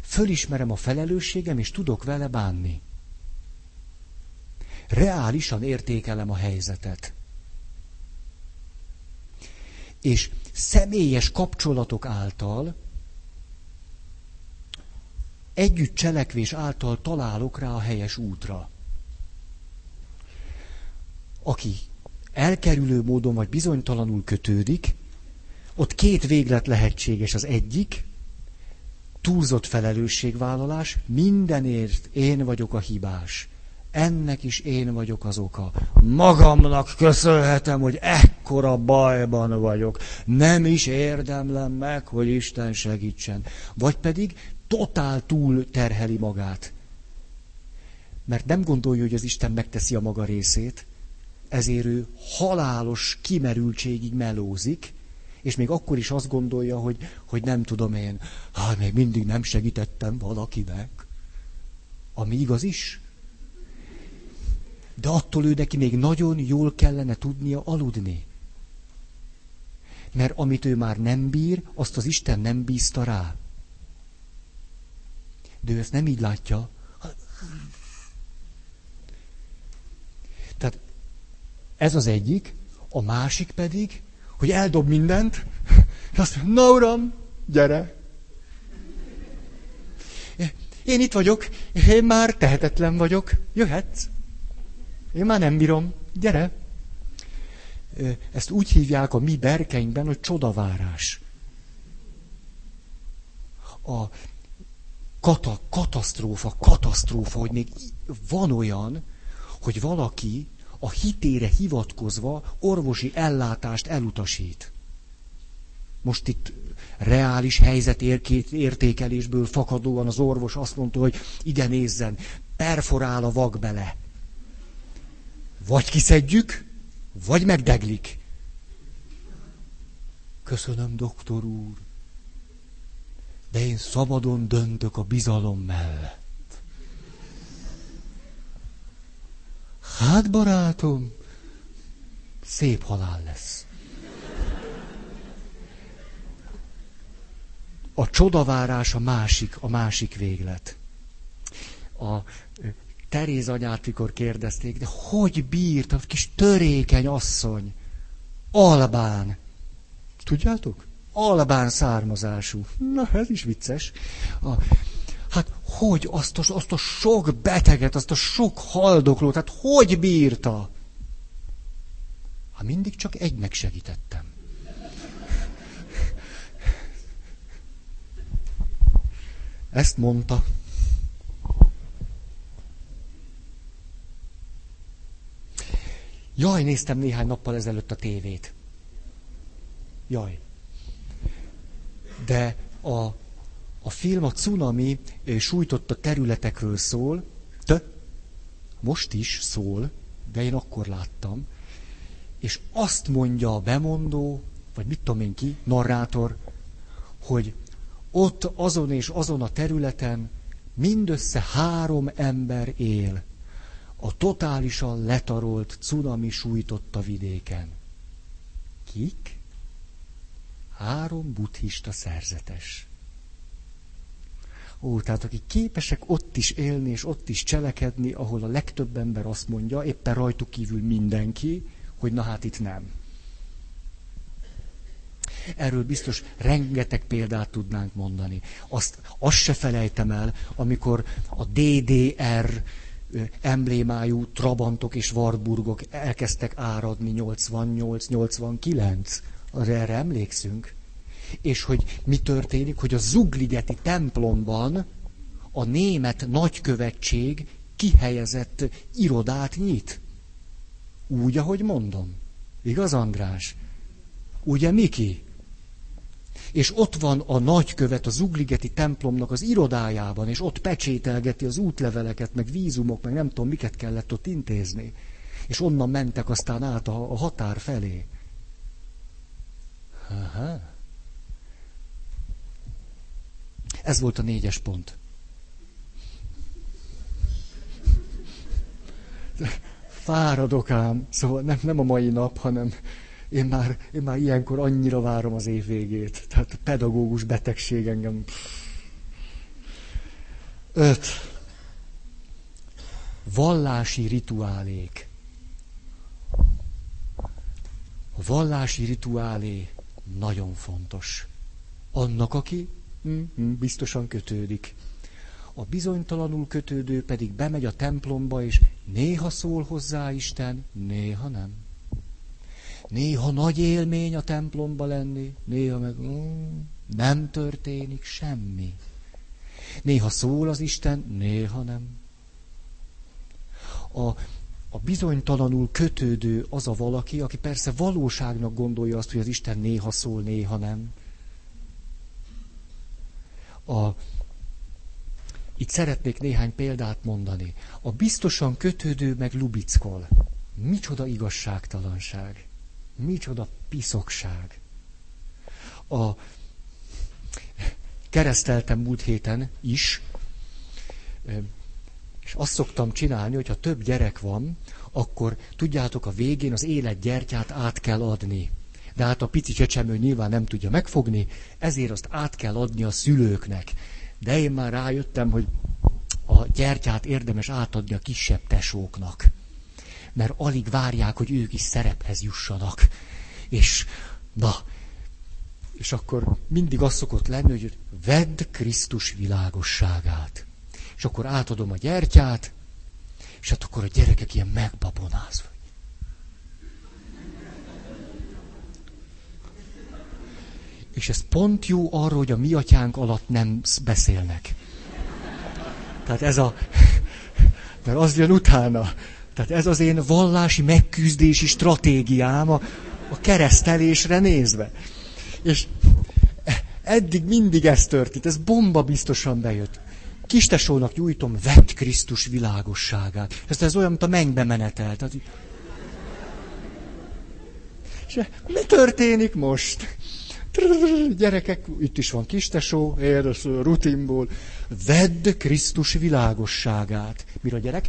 Fölismerem a felelősségem, és tudok vele bánni. Reálisan értékelem a helyzetet. És személyes kapcsolatok által, együtt cselekvés által találok rá a helyes útra. Aki elkerülő módon vagy bizonytalanul kötődik, ott két véglet lehetséges. Az egyik, túlzott felelősségvállalás, mindenért én vagyok a hibás. Ennek is én vagyok az oka. Magamnak köszönhetem, hogy ekkora bajban vagyok. Nem is érdemlem meg, hogy Isten segítsen. Vagy pedig totál túl terheli magát. Mert nem gondolja, hogy az Isten megteszi a maga részét, ezért ő halálos kimerültségig melózik, és még akkor is azt gondolja, hogy, hogy nem tudom én, hát még mindig nem segítettem valakinek. Ami igaz is. De attól ő neki még nagyon jól kellene tudnia aludni. Mert amit ő már nem bír, azt az Isten nem bízta rá. De ő ezt nem így látja. Tehát ez az egyik, a másik pedig, hogy eldob mindent, és azt mondja, na uram, gyere. Én itt vagyok, én már tehetetlen vagyok, jöhetsz. Én már nem bírom, gyere. Ezt úgy hívják a mi berkeinkben, hogy csodavárás. A kata, katasztrófa, katasztrófa, hogy még van olyan, hogy valaki a hitére hivatkozva orvosi ellátást elutasít. Most itt reális helyzet értékelésből fakadóan az orvos azt mondta, hogy ide nézzen, perforál a vak bele. Vagy kiszedjük, vagy megdeglik. Köszönöm, doktor úr, de én szabadon döntök a bizalom mellett. Hát, barátom, szép halál lesz. A csodavárás a másik, a másik véglet. A Teréz anyát, mikor kérdezték, de hogy bírt a kis törékeny asszony? Albán. Tudjátok? Albán származású. Na, ez is vicces. A, Hát hogy azt a, azt a sok beteget, azt a sok haldoklót, hát hogy bírta? Hát mindig csak egynek segítettem. Ezt mondta. Jaj, néztem néhány nappal ezelőtt a tévét. Jaj. De a a film a cunami sújtotta területekről szól, de most is szól, de én akkor láttam, és azt mondja a bemondó, vagy mit tudom én ki, narrátor, hogy ott azon és azon a területen mindössze három ember él a totálisan letarolt cunami sújtotta vidéken. Kik? Három buddhista szerzetes. Ó, tehát akik képesek ott is élni, és ott is cselekedni, ahol a legtöbb ember azt mondja, éppen rajtuk kívül mindenki, hogy na hát itt nem. Erről biztos rengeteg példát tudnánk mondani. Azt, azt se felejtem el, amikor a DDR emblémájú Trabantok és Warburgok elkezdtek áradni 88-89. Erre emlékszünk? És hogy mi történik, hogy a Zugligeti templomban a német nagykövetség kihelyezett irodát nyit. Úgy, ahogy mondom. Igaz, András? Ugye, Miki? és ott van a nagykövet a Zugligeti templomnak az irodájában, és ott pecsételgeti az útleveleket, meg vízumok, meg nem tudom, miket kellett ott intézni. És onnan mentek aztán át a, a határ felé. Aha. Ez volt a négyes pont. Fáradok ám, szóval nem, nem a mai nap, hanem én már, én már ilyenkor annyira várom az év végét. Tehát a pedagógus betegség engem... Öt. Vallási rituálék. A vallási rituálé nagyon fontos. Annak, aki mm, mm, biztosan kötődik. A bizonytalanul kötődő pedig bemegy a templomba, és néha szól hozzá Isten, néha nem. Néha nagy élmény a templomba lenni, néha meg mm, nem történik semmi. Néha szól az Isten, néha nem. A, a bizonytalanul kötődő az a valaki, aki persze valóságnak gondolja azt, hogy az Isten néha szól, néha nem. A, itt szeretnék néhány példát mondani. A biztosan kötődő meg lubickol. Micsoda igazságtalanság. Micsoda piszokság. A kereszteltem múlt héten is, és azt szoktam csinálni, hogy ha több gyerek van, akkor tudjátok, a végén az életgyertyát át kell adni. De hát a pici csecsemő nyilván nem tudja megfogni, ezért azt át kell adni a szülőknek. De én már rájöttem, hogy a gyertyát érdemes átadni a kisebb tesóknak mert alig várják, hogy ők is szerephez jussanak. És na, és akkor mindig az szokott lenni, hogy vedd Krisztus világosságát. És akkor átadom a gyertyát, és hát akkor a gyerekek ilyen megbabonázva. És ez pont jó arra, hogy a mi atyánk alatt nem beszélnek. Tehát ez a... Mert az jön utána, tehát ez az én vallási megküzdési stratégiám a, a keresztelésre nézve. És eddig mindig ez történt, ez bomba biztosan bejött. Kistesónak nyújtom, vett Krisztus világosságát. Ez, ez olyan, mint a mennybe menetel. Tehát... És mi történik most? Gyerekek, itt is van kistesó, érdes rutinból. Vedd Krisztus világosságát. Mire a gyerek?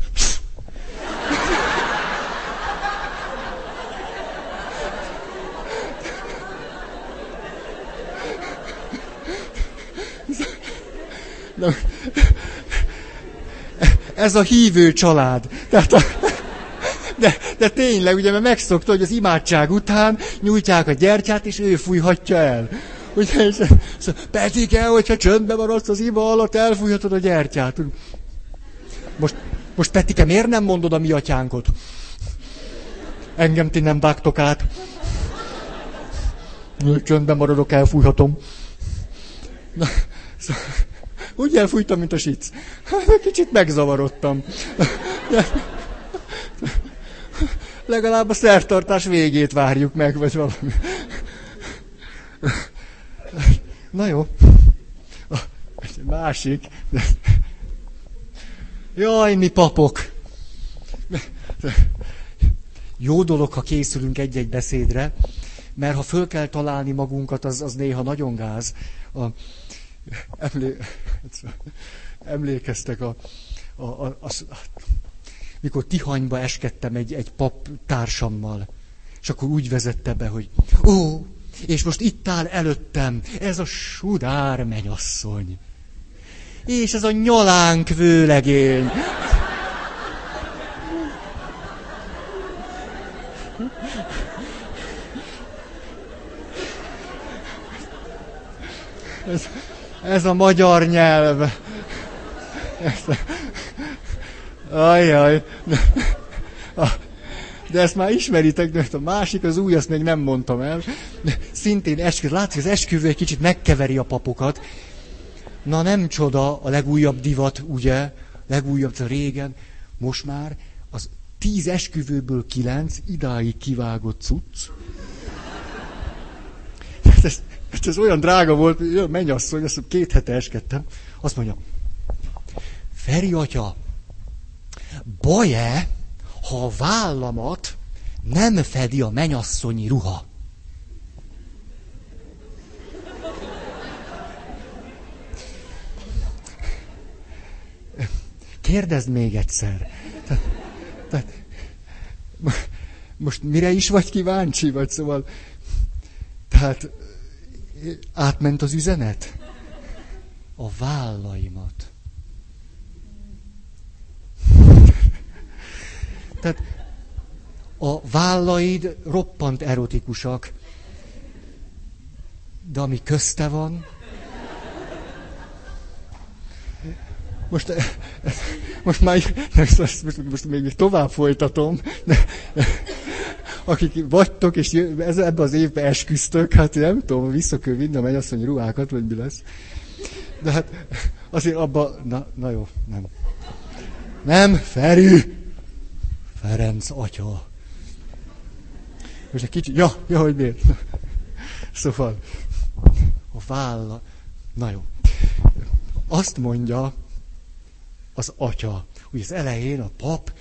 Ez a hívő család. Tehát a, de, de tényleg, ugye, mert megszokta, hogy az imádság után nyújtják a gyertyát, és ő fújhatja el. Ugye, és, pedig el, hogyha csöndben maradsz az ima alatt, elfújhatod a gyertyát. Most, most Petike, miért nem mondod a mi atyánkot? Engem ti nem vágtok át. Csöndben maradok, elfújhatom. Na, szóval, úgy elfújtam, mint a sic. Kicsit megzavarodtam. Legalább a szertartás végét várjuk meg, vagy valami. Na jó. Másik. Jaj, mi papok. Jó dolog, ha készülünk egy-egy beszédre, mert ha föl kell találni magunkat, az, az néha nagyon gáz. A, emlé, emlékeztek a, a, a, a, mikor Tihanyba eskedtem egy, egy pap társammal, és akkor úgy vezette be, hogy ó, és most itt áll előttem ez a sudár menyasszony. És ez a nyalánk vőlegény. Ez, ez a magyar nyelv. Ajjaj. De ezt már ismeritek, de a másik, az új, azt még nem mondtam el. De szintén esküv, látszik, az esküvő egy kicsit megkeveri a papokat. Na nem csoda, a legújabb divat, ugye, legújabb, régen, most már az tíz esküvőből kilenc idáig kivágott cucc. Hát ez olyan drága volt, hogy mennyasszony, azt két hete eskedtem. Azt mondja, Feri atya, baj-e, ha a vállamat nem fedi a menyasszonyi ruha? Kérdezd még egyszer. Tehát, tehát, most mire is vagy kíváncsi, vagy szóval... Tehát átment az üzenet? A vállaimat. Tehát a vállaid roppant erotikusak, de ami közte van, most, most már most, most, most még tovább folytatom, de, akik vagytok, és ez, ebbe az évbe esküztök, hát nem tudom, vissza kell vinni a mennyasszony ruhákat, vagy mi lesz. De hát azért abba, na, na jó, nem. Nem, Feri! Ferenc atya. Most egy kicsit, ja, ja, hogy miért? Szóval, a válla, na jó. Azt mondja az atya, hogy az elején a pap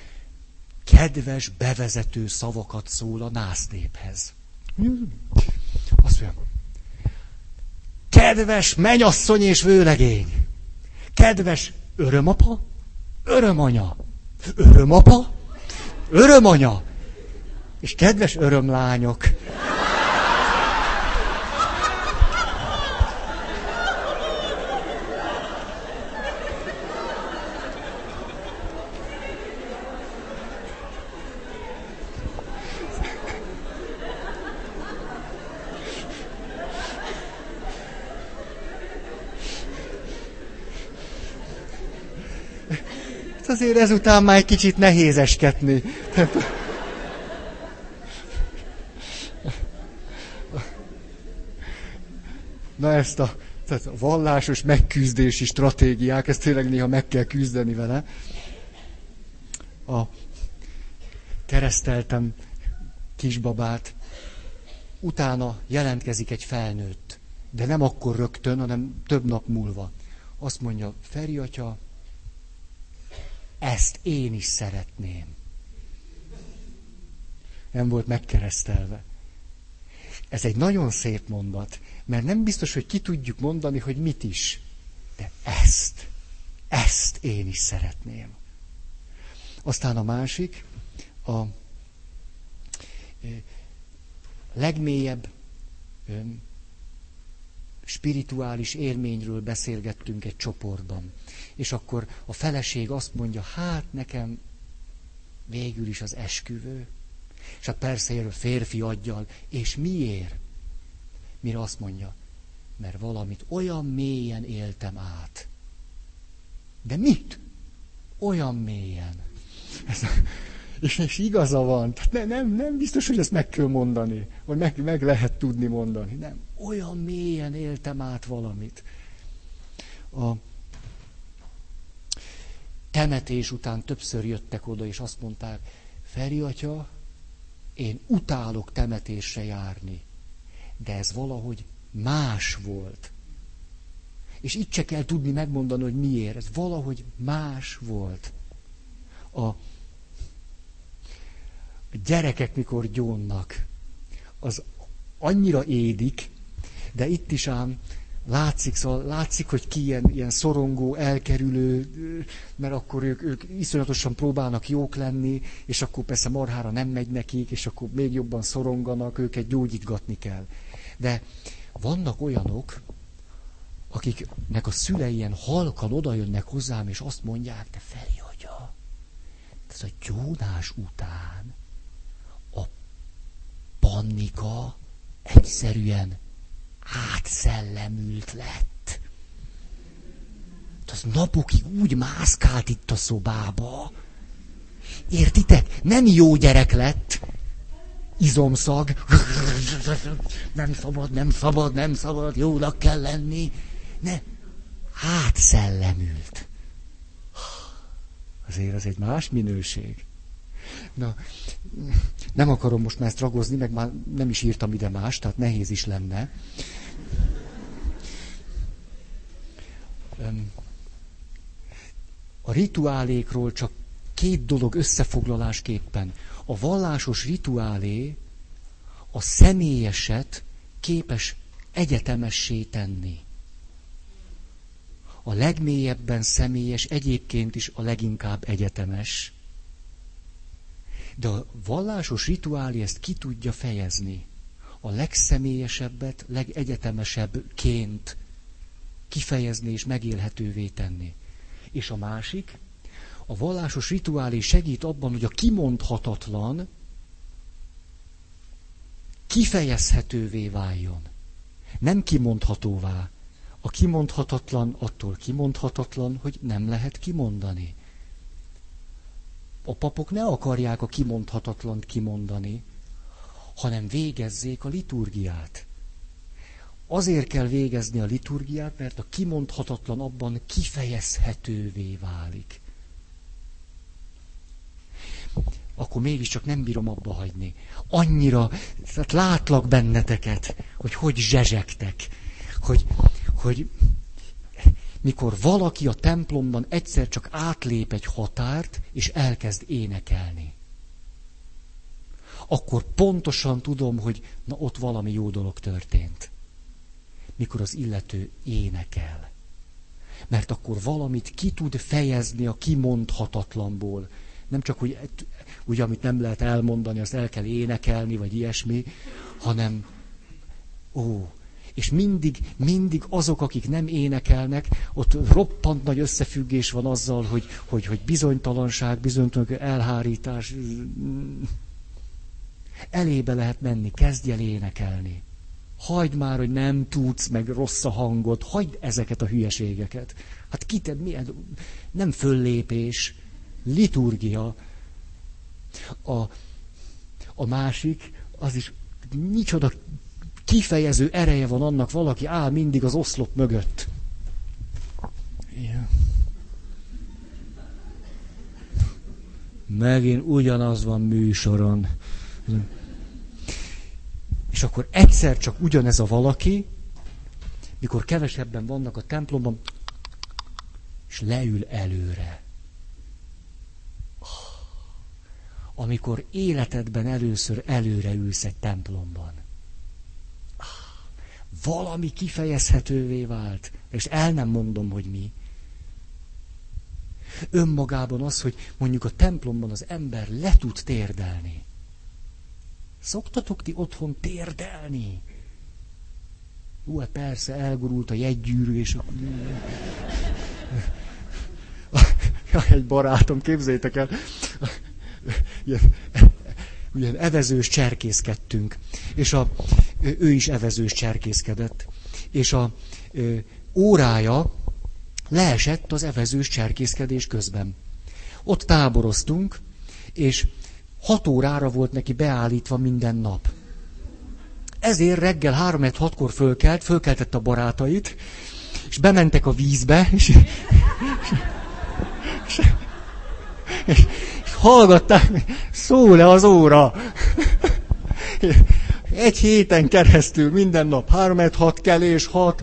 kedves, bevezető szavakat szól a násztéphez. Azt mondja, kedves menyasszony és vőlegény, kedves örömapa, örömanya, örömapa, örömanya, és kedves örömlányok. Azért ezután már egy kicsit nehézeskedni. Na ezt a, tehát a vallásos megküzdési stratégiák, ezt tényleg néha meg kell küzdeni vele. A kereszteltem kisbabát, utána jelentkezik egy felnőtt, de nem akkor rögtön, hanem több nap múlva. Azt mondja, Feri atya, ezt én is szeretném. Nem volt megkeresztelve. Ez egy nagyon szép mondat, mert nem biztos, hogy ki tudjuk mondani, hogy mit is. De ezt, ezt én is szeretném. Aztán a másik, a legmélyebb spirituális élményről beszélgettünk egy csoportban. És akkor a feleség azt mondja, hát nekem végül is az esküvő. És hát persze ér a férfi adjal. És miért? Mire azt mondja, mert valamit olyan mélyen éltem át. De mit? Olyan mélyen. Ez, és, és igaza van. Tehát ne, nem, nem biztos, hogy ezt meg kell mondani, vagy meg, meg lehet tudni mondani. Nem. Olyan mélyen éltem át valamit. A temetés után többször jöttek oda, és azt mondták, Feri atya, én utálok temetésre járni, de ez valahogy más volt. És itt se kell tudni megmondani, hogy miért. Ez valahogy más volt. A gyerekek mikor gyónnak, az annyira édik, de itt is ám látszik, szóval látszik, hogy ki ilyen, ilyen szorongó, elkerülő, mert akkor ők, ők iszonyatosan próbálnak jók lenni, és akkor persze marhára nem megy nekik, és akkor még jobban szoronganak, őket gyógyítgatni kell. De vannak olyanok, akiknek a szülei ilyen halkan odajönnek hozzám, és azt mondják, te Feri, atya, ez a gyónás után Pannika egyszerűen átszellemült lett. Az napokig úgy mászkált itt a szobába. Értitek? Nem jó gyerek lett. Izomszag. Nem szabad, nem szabad, nem szabad, jónak kell lenni. Ne. Átszellemült. Azért az egy más minőség. Na, nem akarom most már ezt ragozni, meg már nem is írtam ide más, tehát nehéz is lenne. A rituálékról csak két dolog összefoglalásképpen. A vallásos rituálé a személyeset képes egyetemessé tenni. A legmélyebben személyes egyébként is a leginkább egyetemes. De a vallásos rituálé ezt ki tudja fejezni. A legszemélyesebbet legegyetemesebbként kifejezni és megélhetővé tenni. És a másik, a vallásos rituálé segít abban, hogy a kimondhatatlan kifejezhetővé váljon. Nem kimondhatóvá. A kimondhatatlan attól kimondhatatlan, hogy nem lehet kimondani. A papok ne akarják a kimondhatatlant kimondani, hanem végezzék a liturgiát. Azért kell végezni a liturgiát, mert a kimondhatatlan abban kifejezhetővé válik. Akkor mégiscsak nem bírom abba hagyni. Annyira, tehát látlak benneteket, hogy hogy zsezsegtek, hogy, hogy mikor valaki a templomban egyszer csak átlép egy határt, és elkezd énekelni. Akkor pontosan tudom, hogy na ott valami jó dolog történt mikor az illető énekel. Mert akkor valamit ki tud fejezni a kimondhatatlanból. Nem csak, hogy úgy, amit nem lehet elmondani, azt el kell énekelni, vagy ilyesmi, hanem, ó, és mindig, mindig azok, akik nem énekelnek, ott roppant nagy összefüggés van azzal, hogy, hogy, hogy bizonytalanság, bizonytalanság, elhárítás. Elébe lehet menni, kezdj el énekelni. Hagyd már, hogy nem tudsz, meg rossz a hangod, hagyd ezeket a hülyeségeket. Hát kited, milyen, nem föllépés, liturgia. A, a másik, az is micsoda kifejező ereje van annak, valaki áll mindig az oszlop mögött. Igen. Megint ugyanaz van műsoron. És akkor egyszer csak ugyanez a valaki, mikor kevesebben vannak a templomban, és leül előre. Amikor életedben először előre ülsz egy templomban. Valami kifejezhetővé vált, és el nem mondom, hogy mi. Önmagában az, hogy mondjuk a templomban az ember le tud térdelni. Szoktatok ti otthon térdelni? Ú, hát persze, elgurult a jegygyűrű, és akkor... egy barátom, képzétek el, ilyen evezős cserkészkedtünk, és a, ő is evezős cserkészkedett, és a ö, órája leesett az evezős cserkészkedés közben. Ott táboroztunk, és Hat órára volt neki beállítva minden nap. Ezért reggel három hatkor fölkelt, fölkeltett a barátait, és bementek a vízbe, és, és, és hallgatták, szól-e az óra. Egy héten keresztül, minden nap, három hat kelés, hat.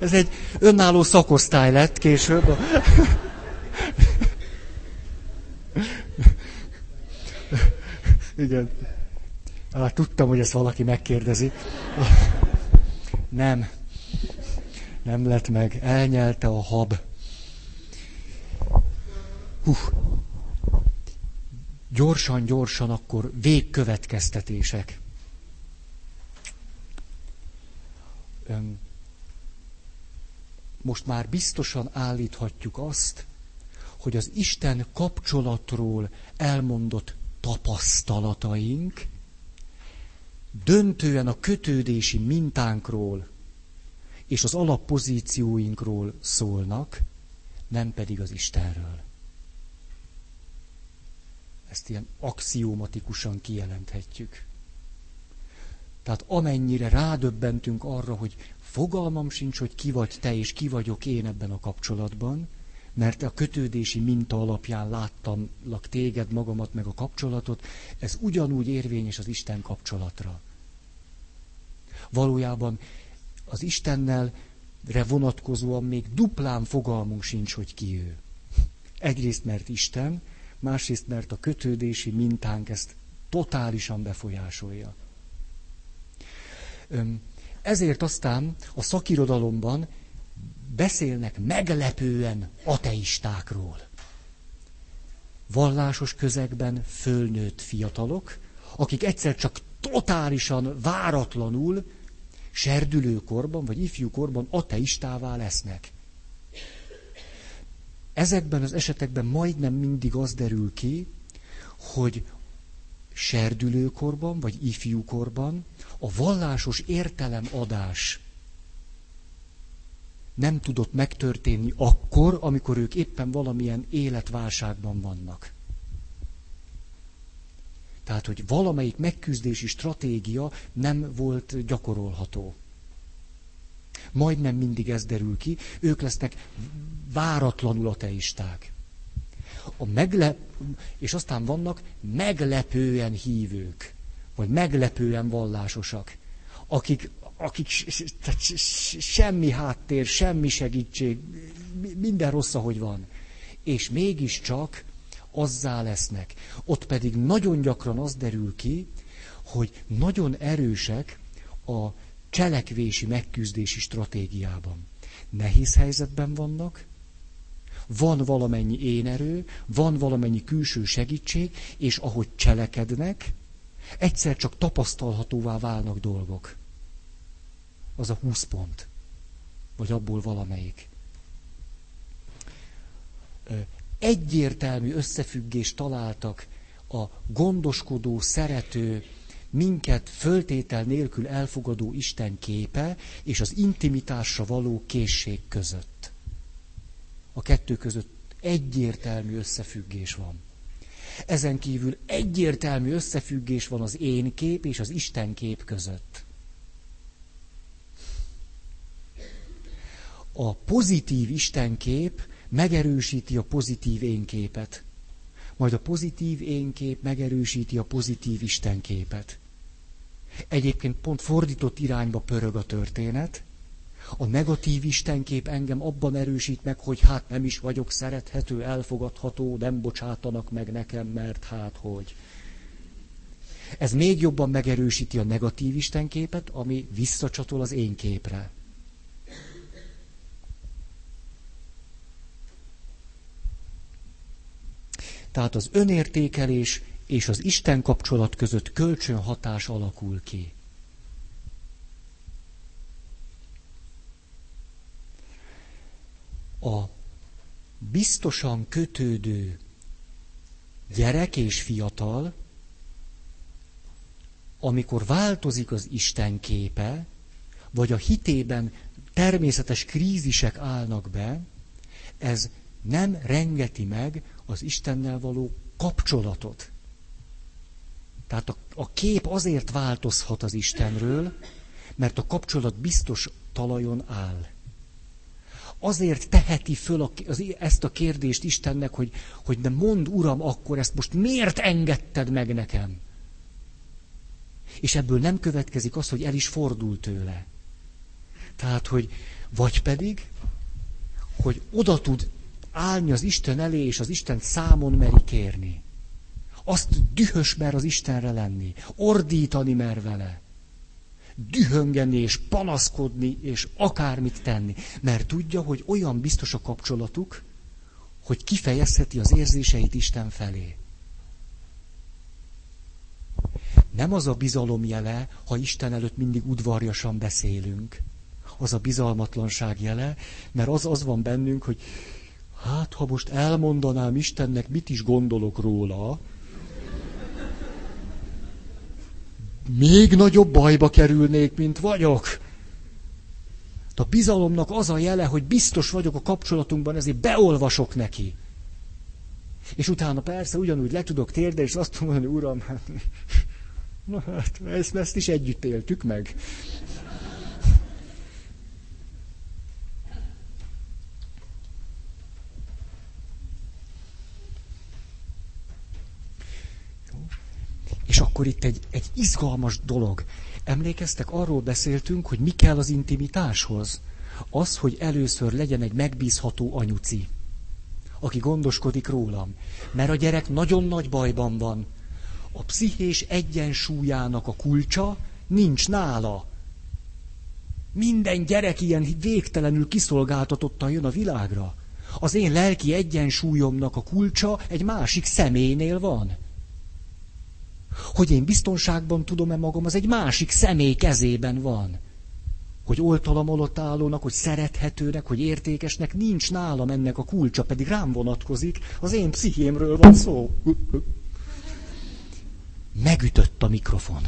Ez egy önálló szakosztály lett később. Igen. Ah, tudtam, hogy ezt valaki megkérdezi. Nem. Nem lett meg. Elnyelte a hab. Hú. Gyorsan, gyorsan akkor végkövetkeztetések. Most már biztosan állíthatjuk azt, hogy az Isten kapcsolatról elmondott tapasztalataink döntően a kötődési mintánkról és az alappozícióinkról szólnak, nem pedig az Istenről. Ezt ilyen axiomatikusan kijelenthetjük. Tehát amennyire rádöbbentünk arra, hogy fogalmam sincs, hogy ki vagy te és ki vagyok én ebben a kapcsolatban, mert a kötődési minta alapján láttam téged, magamat, meg a kapcsolatot, ez ugyanúgy érvényes az Isten kapcsolatra. Valójában az Istennel vonatkozóan még duplán fogalmunk sincs, hogy ki ő. Egyrészt mert Isten, másrészt mert a kötődési mintánk ezt totálisan befolyásolja. Ezért aztán a szakirodalomban beszélnek meglepően ateistákról. Vallásos közegben fölnőtt fiatalok, akik egyszer csak totálisan, váratlanul, serdülőkorban vagy ifjúkorban ateistává lesznek. Ezekben az esetekben majdnem mindig az derül ki, hogy serdülőkorban vagy ifjúkorban a vallásos értelemadás nem tudott megtörténni akkor, amikor ők éppen valamilyen életválságban vannak. Tehát, hogy valamelyik megküzdési stratégia nem volt gyakorolható. Majdnem mindig ez derül ki, ők lesznek váratlanul ateisták. A meglep, és aztán vannak meglepően hívők, vagy meglepően vallásosak, akik, akik semmi háttér, semmi segítség, minden rossz, ahogy van. És mégiscsak azzá lesznek. Ott pedig nagyon gyakran az derül ki, hogy nagyon erősek a cselekvési, megküzdési stratégiában. Nehéz helyzetben vannak, van valamennyi énerő, van valamennyi külső segítség, és ahogy cselekednek, egyszer csak tapasztalhatóvá válnak dolgok. Az a 20 pont. Vagy abból valamelyik. Egyértelmű összefüggést találtak a gondoskodó, szerető, minket föltétel nélkül elfogadó Isten képe és az intimitásra való készség között. A kettő között egyértelmű összefüggés van. Ezen kívül egyértelmű összefüggés van az én kép és az Isten kép között. A pozitív Isten kép megerősíti a pozitív én képet. Majd a pozitív én kép megerősíti a pozitív Isten képet. Egyébként pont fordított irányba pörög a történet. A negatív istenkép engem abban erősít meg, hogy hát nem is vagyok szerethető, elfogadható, nem bocsátanak meg nekem, mert hát hogy. Ez még jobban megerősíti a negatív istenképet, ami visszacsatol az én képre. Tehát az önértékelés és az Isten kapcsolat között kölcsönhatás alakul ki. A biztosan kötődő gyerek és fiatal, amikor változik az Isten képe, vagy a hitében természetes krízisek állnak be, ez nem rengeti meg az Istennel való kapcsolatot. Tehát a, a kép azért változhat az Istenről, mert a kapcsolat biztos talajon áll. Azért teheti föl a, az, ezt a kérdést Istennek, hogy, hogy de mond, Uram, akkor ezt most miért engedted meg nekem? És ebből nem következik az, hogy el is fordul tőle. Tehát, hogy vagy pedig, hogy oda tud állni az Isten elé, és az Isten számon meri kérni. Azt dühös mer az Istenre lenni, ordítani mer vele, dühöngeni és panaszkodni, és akármit tenni, mert tudja, hogy olyan biztos a kapcsolatuk, hogy kifejezheti az érzéseit Isten felé. Nem az a bizalom jele, ha Isten előtt mindig udvarjasan beszélünk. Az a bizalmatlanság jele, mert az az van bennünk, hogy hát ha most elmondanám Istennek, mit is gondolok róla, még nagyobb bajba kerülnék, mint vagyok. A bizalomnak az a jele, hogy biztos vagyok a kapcsolatunkban, ezért beolvasok neki. És utána persze ugyanúgy le tudok térde, és azt mondani, uram, hát, na hát ezt, ezt is együtt éltük meg. És akkor itt egy, egy izgalmas dolog. Emlékeztek, arról beszéltünk, hogy mi kell az intimitáshoz. Az, hogy először legyen egy megbízható anyuci, aki gondoskodik rólam. Mert a gyerek nagyon nagy bajban van. A pszichés egyensúlyának a kulcsa nincs nála. Minden gyerek ilyen végtelenül kiszolgáltatottan jön a világra. Az én lelki egyensúlyomnak a kulcsa egy másik személynél van. Hogy én biztonságban tudom-e magam, az egy másik személy kezében van. Hogy oltalam alatt állónak, hogy szerethetőnek, hogy értékesnek, nincs nálam ennek a kulcsa, pedig rám vonatkozik, az én pszichémről van szó. Megütött a mikrofon.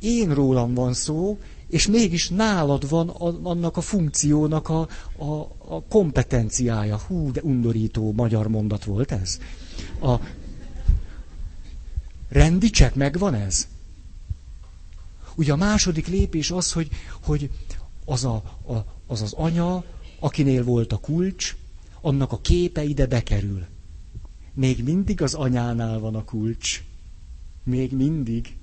Én rólam van szó, és mégis nálad van annak a funkciónak a, a, a kompetenciája. Hú, de undorító magyar mondat volt ez. A rendi check, megvan ez? Ugye a második lépés az, hogy, hogy az, a, a, az az anya, akinél volt a kulcs, annak a képe ide bekerül. Még mindig az anyánál van a kulcs. Még mindig.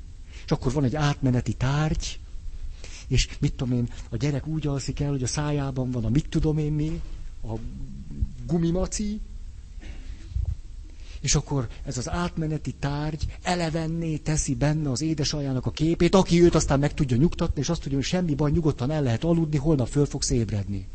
És akkor van egy átmeneti tárgy, és mit tudom én, a gyerek úgy alszik el, hogy a szájában van a mit tudom én mi, a gumimaci, és akkor ez az átmeneti tárgy elevenné teszi benne az édesanyjának a képét, aki őt aztán meg tudja nyugtatni, és azt tudja, hogy semmi baj, nyugodtan el lehet aludni, holnap föl fogsz ébredni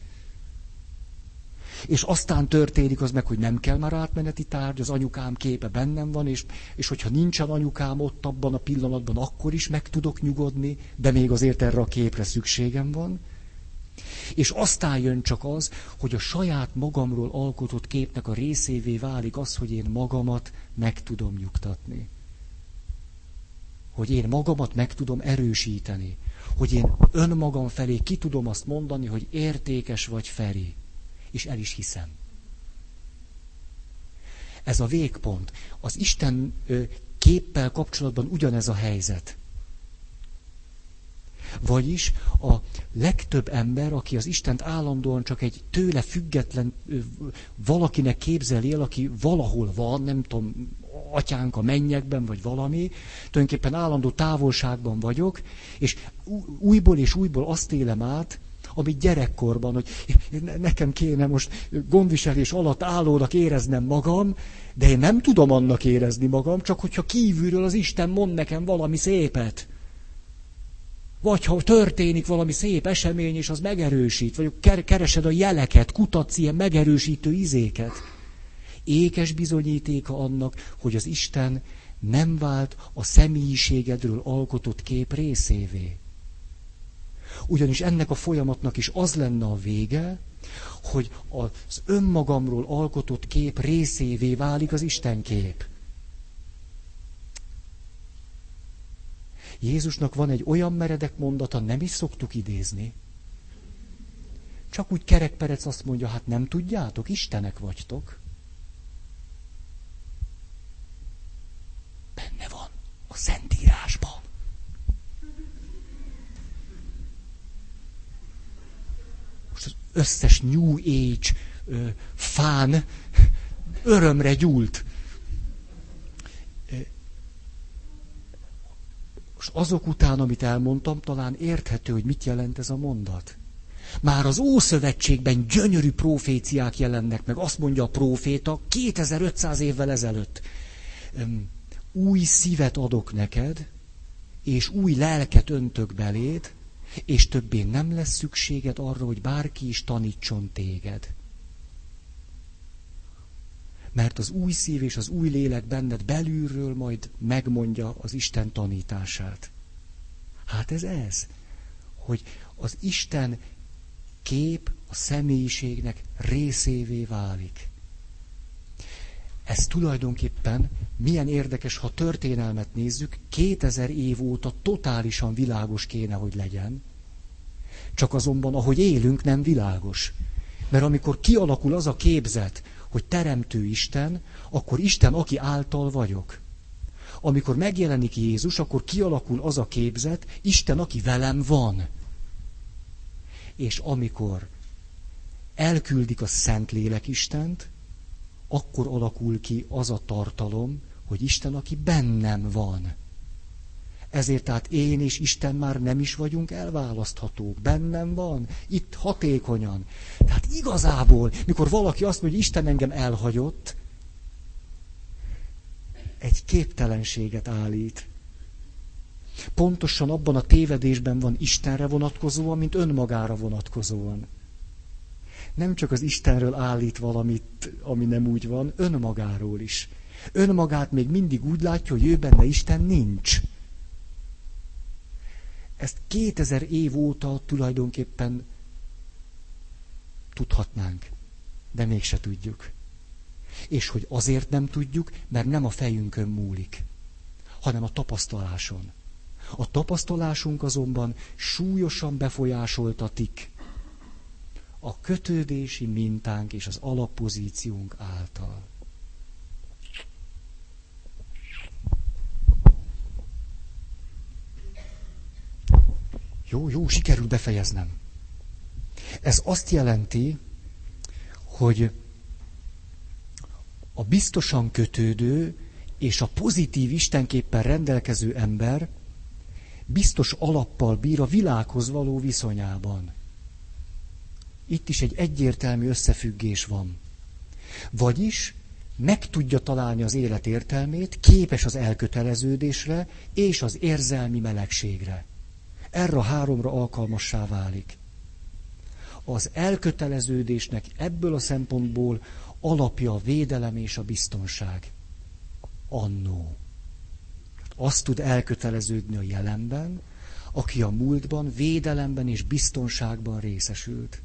és aztán történik az meg, hogy nem kell már átmeneti tárgy, az anyukám képe bennem van, és, és hogyha nincsen anyukám ott abban a pillanatban, akkor is meg tudok nyugodni, de még azért erre a képre szükségem van. És aztán jön csak az, hogy a saját magamról alkotott képnek a részévé válik az, hogy én magamat meg tudom nyugtatni. Hogy én magamat meg tudom erősíteni. Hogy én önmagam felé ki tudom azt mondani, hogy értékes vagy Feri és el is hiszem. Ez a végpont. Az Isten képpel kapcsolatban ugyanez a helyzet. Vagyis a legtöbb ember, aki az Istent állandóan csak egy tőle független valakinek képzeli el, aki valahol van, nem tudom, atyánk a mennyekben, vagy valami, tulajdonképpen állandó távolságban vagyok, és újból és újból azt élem át, amit gyerekkorban, hogy nekem kéne most gondviselés alatt állónak éreznem magam, de én nem tudom annak érezni magam, csak hogyha kívülről az Isten mond nekem valami szépet. Vagy ha történik valami szép esemény, és az megerősít, vagy keresed a jeleket, kutatsz ilyen megerősítő izéket. Ékes bizonyítéka annak, hogy az Isten nem vált a személyiségedről alkotott kép részévé. Ugyanis ennek a folyamatnak is az lenne a vége, hogy az önmagamról alkotott kép részévé válik az Isten kép. Jézusnak van egy olyan meredek mondata, nem is szoktuk idézni. Csak úgy kerekperec azt mondja, hát nem tudjátok, Istenek vagytok. Benne van a Szentírásban. összes New Age ö, fán örömre gyúlt. És azok után, amit elmondtam, talán érthető, hogy mit jelent ez a mondat. Már az Ószövetségben gyönyörű proféciák jelennek meg. Azt mondja a proféta 2500 évvel ezelőtt. Új szívet adok neked, és új lelket öntök beléd, és többé nem lesz szükséged arra, hogy bárki is tanítson téged. Mert az új szív és az új lélek benned belülről majd megmondja az Isten tanítását. Hát ez ez, hogy az Isten kép a személyiségnek részévé válik. Ez tulajdonképpen milyen érdekes, ha történelmet nézzük, 2000 év óta totálisan világos kéne, hogy legyen. Csak azonban, ahogy élünk, nem világos. Mert amikor kialakul az a képzet, hogy teremtő Isten, akkor Isten, aki által vagyok. Amikor megjelenik Jézus, akkor kialakul az a képzet, Isten, aki velem van. És amikor elküldik a Szentlélek Istent, akkor alakul ki az a tartalom, hogy Isten, aki bennem van. Ezért tehát én és Isten már nem is vagyunk elválaszthatók. Bennem van, itt hatékonyan. Tehát igazából, mikor valaki azt mondja, hogy Isten engem elhagyott, egy képtelenséget állít. Pontosan abban a tévedésben van Istenre vonatkozóan, mint önmagára vonatkozóan. Nem csak az Istenről állít valamit, ami nem úgy van, önmagáról is. Önmagát még mindig úgy látja, hogy ő benne Isten nincs. Ezt 2000 év óta tulajdonképpen tudhatnánk, de mégse tudjuk. És hogy azért nem tudjuk, mert nem a fejünkön múlik, hanem a tapasztaláson. A tapasztalásunk azonban súlyosan befolyásoltatik a kötődési mintánk és az alappozíciónk által. Jó, jó, sikerül befejeznem. Ez azt jelenti, hogy a biztosan kötődő és a pozitív istenképpen rendelkező ember biztos alappal bír a világhoz való viszonyában. Itt is egy egyértelmű összefüggés van. Vagyis meg tudja találni az élet értelmét, képes az elköteleződésre és az érzelmi melegségre. Erre a háromra alkalmassá válik. Az elköteleződésnek ebből a szempontból alapja a védelem és a biztonság. Annó. Azt tud elköteleződni a jelenben, aki a múltban védelemben és biztonságban részesült.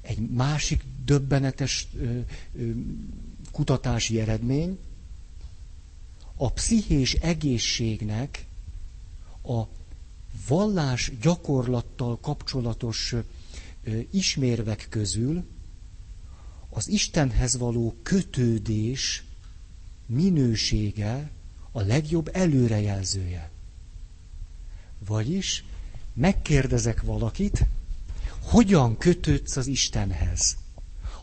Egy másik döbbenetes ö, ö, kutatási eredmény, a pszichés egészségnek a vallás gyakorlattal kapcsolatos ismérvek közül az Istenhez való kötődés minősége a legjobb előrejelzője. Vagyis megkérdezek valakit, hogyan kötődsz az Istenhez.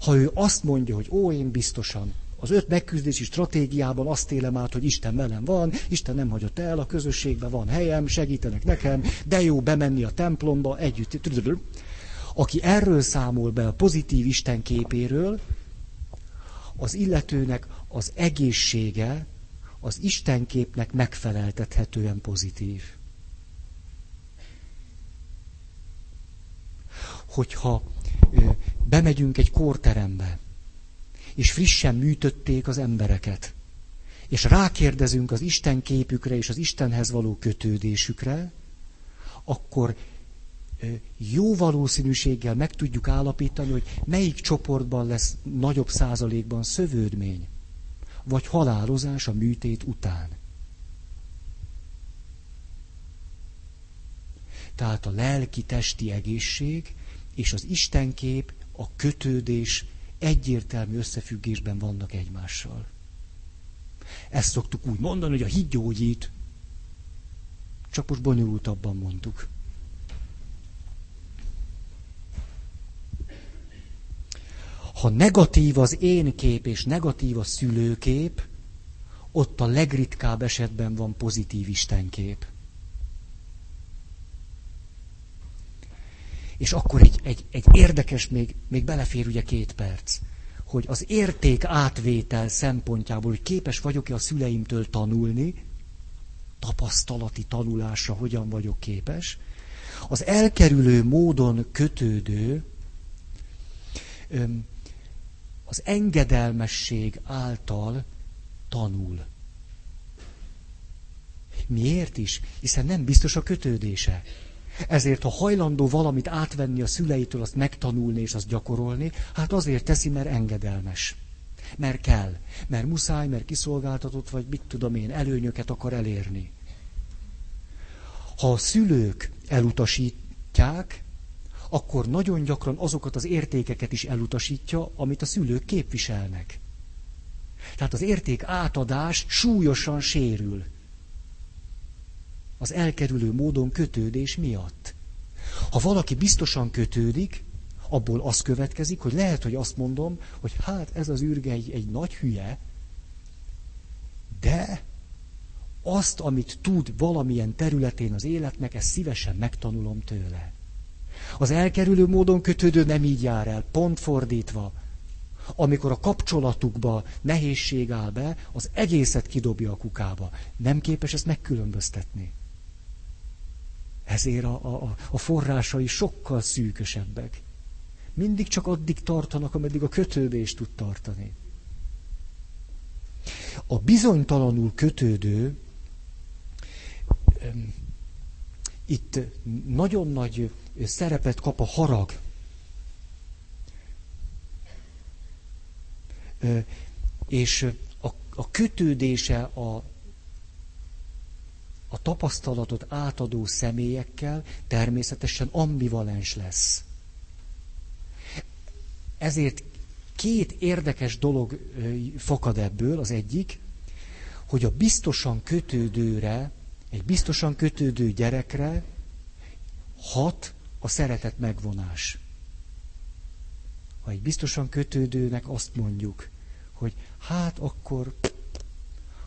Ha ő azt mondja, hogy ó, én biztosan az öt megküzdési stratégiában azt élem át, hogy Isten velem van, Isten nem hagyott el, a közösségben van helyem, segítenek nekem, de jó bemenni a templomba együtt. Aki erről számol be a pozitív Isten képéről, az illetőnek az egészsége az Istenképnek megfeleltethetően pozitív. Hogyha bemegyünk egy kórterembe, és frissen műtötték az embereket, és rákérdezünk az Isten képükre és az Istenhez való kötődésükre, akkor jó valószínűséggel meg tudjuk állapítani, hogy melyik csoportban lesz nagyobb százalékban szövődmény, vagy halálozás a műtét után. Tehát a lelki-testi egészség és az Istenkép, a kötődés egyértelmű összefüggésben vannak egymással. Ezt szoktuk úgy mondani, hogy a hit gyógyít. Csak most bonyolultabban mondtuk. Ha negatív az én kép és negatív a szülőkép, ott a legritkább esetben van pozitív istenkép. És akkor egy, egy, egy érdekes, még, még belefér ugye két perc, hogy az érték átvétel szempontjából, hogy képes vagyok-e a szüleimtől tanulni, tapasztalati tanulásra hogyan vagyok képes, az elkerülő módon kötődő, az engedelmesség által tanul. Miért is? Hiszen nem biztos a kötődése. Ezért, ha hajlandó valamit átvenni a szüleitől, azt megtanulni és azt gyakorolni, hát azért teszi, mert engedelmes. Mert kell. Mert muszáj, mert kiszolgáltatott, vagy mit tudom én, előnyöket akar elérni. Ha a szülők elutasítják, akkor nagyon gyakran azokat az értékeket is elutasítja, amit a szülők képviselnek. Tehát az érték átadás súlyosan sérül az elkerülő módon kötődés miatt. Ha valaki biztosan kötődik, abból az következik, hogy lehet, hogy azt mondom, hogy hát ez az űrge egy, egy nagy hülye, de azt, amit tud valamilyen területén az életnek, ezt szívesen megtanulom tőle. Az elkerülő módon kötődő nem így jár el, pont fordítva. Amikor a kapcsolatukba nehézség áll be, az egészet kidobja a kukába. Nem képes ezt megkülönböztetni. Ezért a, a, a forrásai sokkal szűkösebbek. Mindig csak addig tartanak, ameddig a kötődést tud tartani. A bizonytalanul kötődő itt nagyon nagy szerepet kap a harag. És a, a kötődése a, a tapasztalatot átadó személyekkel természetesen ambivalens lesz. Ezért két érdekes dolog fakad ebből. Az egyik, hogy a biztosan kötődőre, egy biztosan kötődő gyerekre hat a szeretet megvonás. Ha egy biztosan kötődőnek azt mondjuk, hogy hát akkor,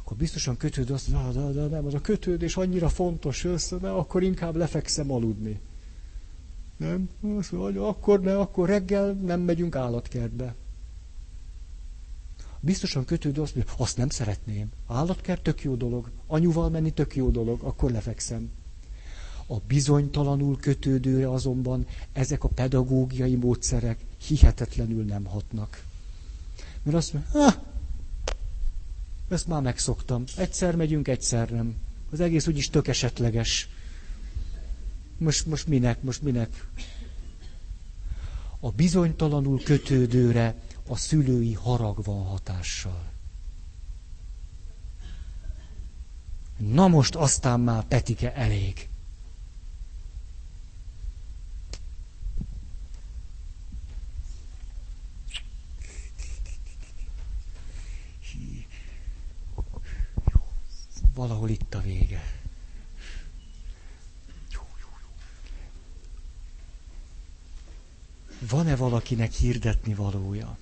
akkor biztosan kötődő azt mondja, de, de nem, az a kötődés annyira fontos össze, de akkor inkább lefekszem aludni. Nem? Azt mondja, akkor ne, akkor reggel nem megyünk állatkertbe. Biztosan kötődő azt mondja, azt nem szeretném. Állatkert tök jó dolog, anyuval menni tök jó dolog, akkor lefekszem. A bizonytalanul kötődőre azonban ezek a pedagógiai módszerek hihetetlenül nem hatnak. Mert azt mondja, ah, ezt már megszoktam. Egyszer megyünk, egyszer nem. Az egész úgyis tök esetleges. Most, most minek, most minek? A bizonytalanul kötődőre a szülői harag van hatással. Na most aztán már Petike elég. Valahol itt a vége. Van-e valakinek hirdetni valója?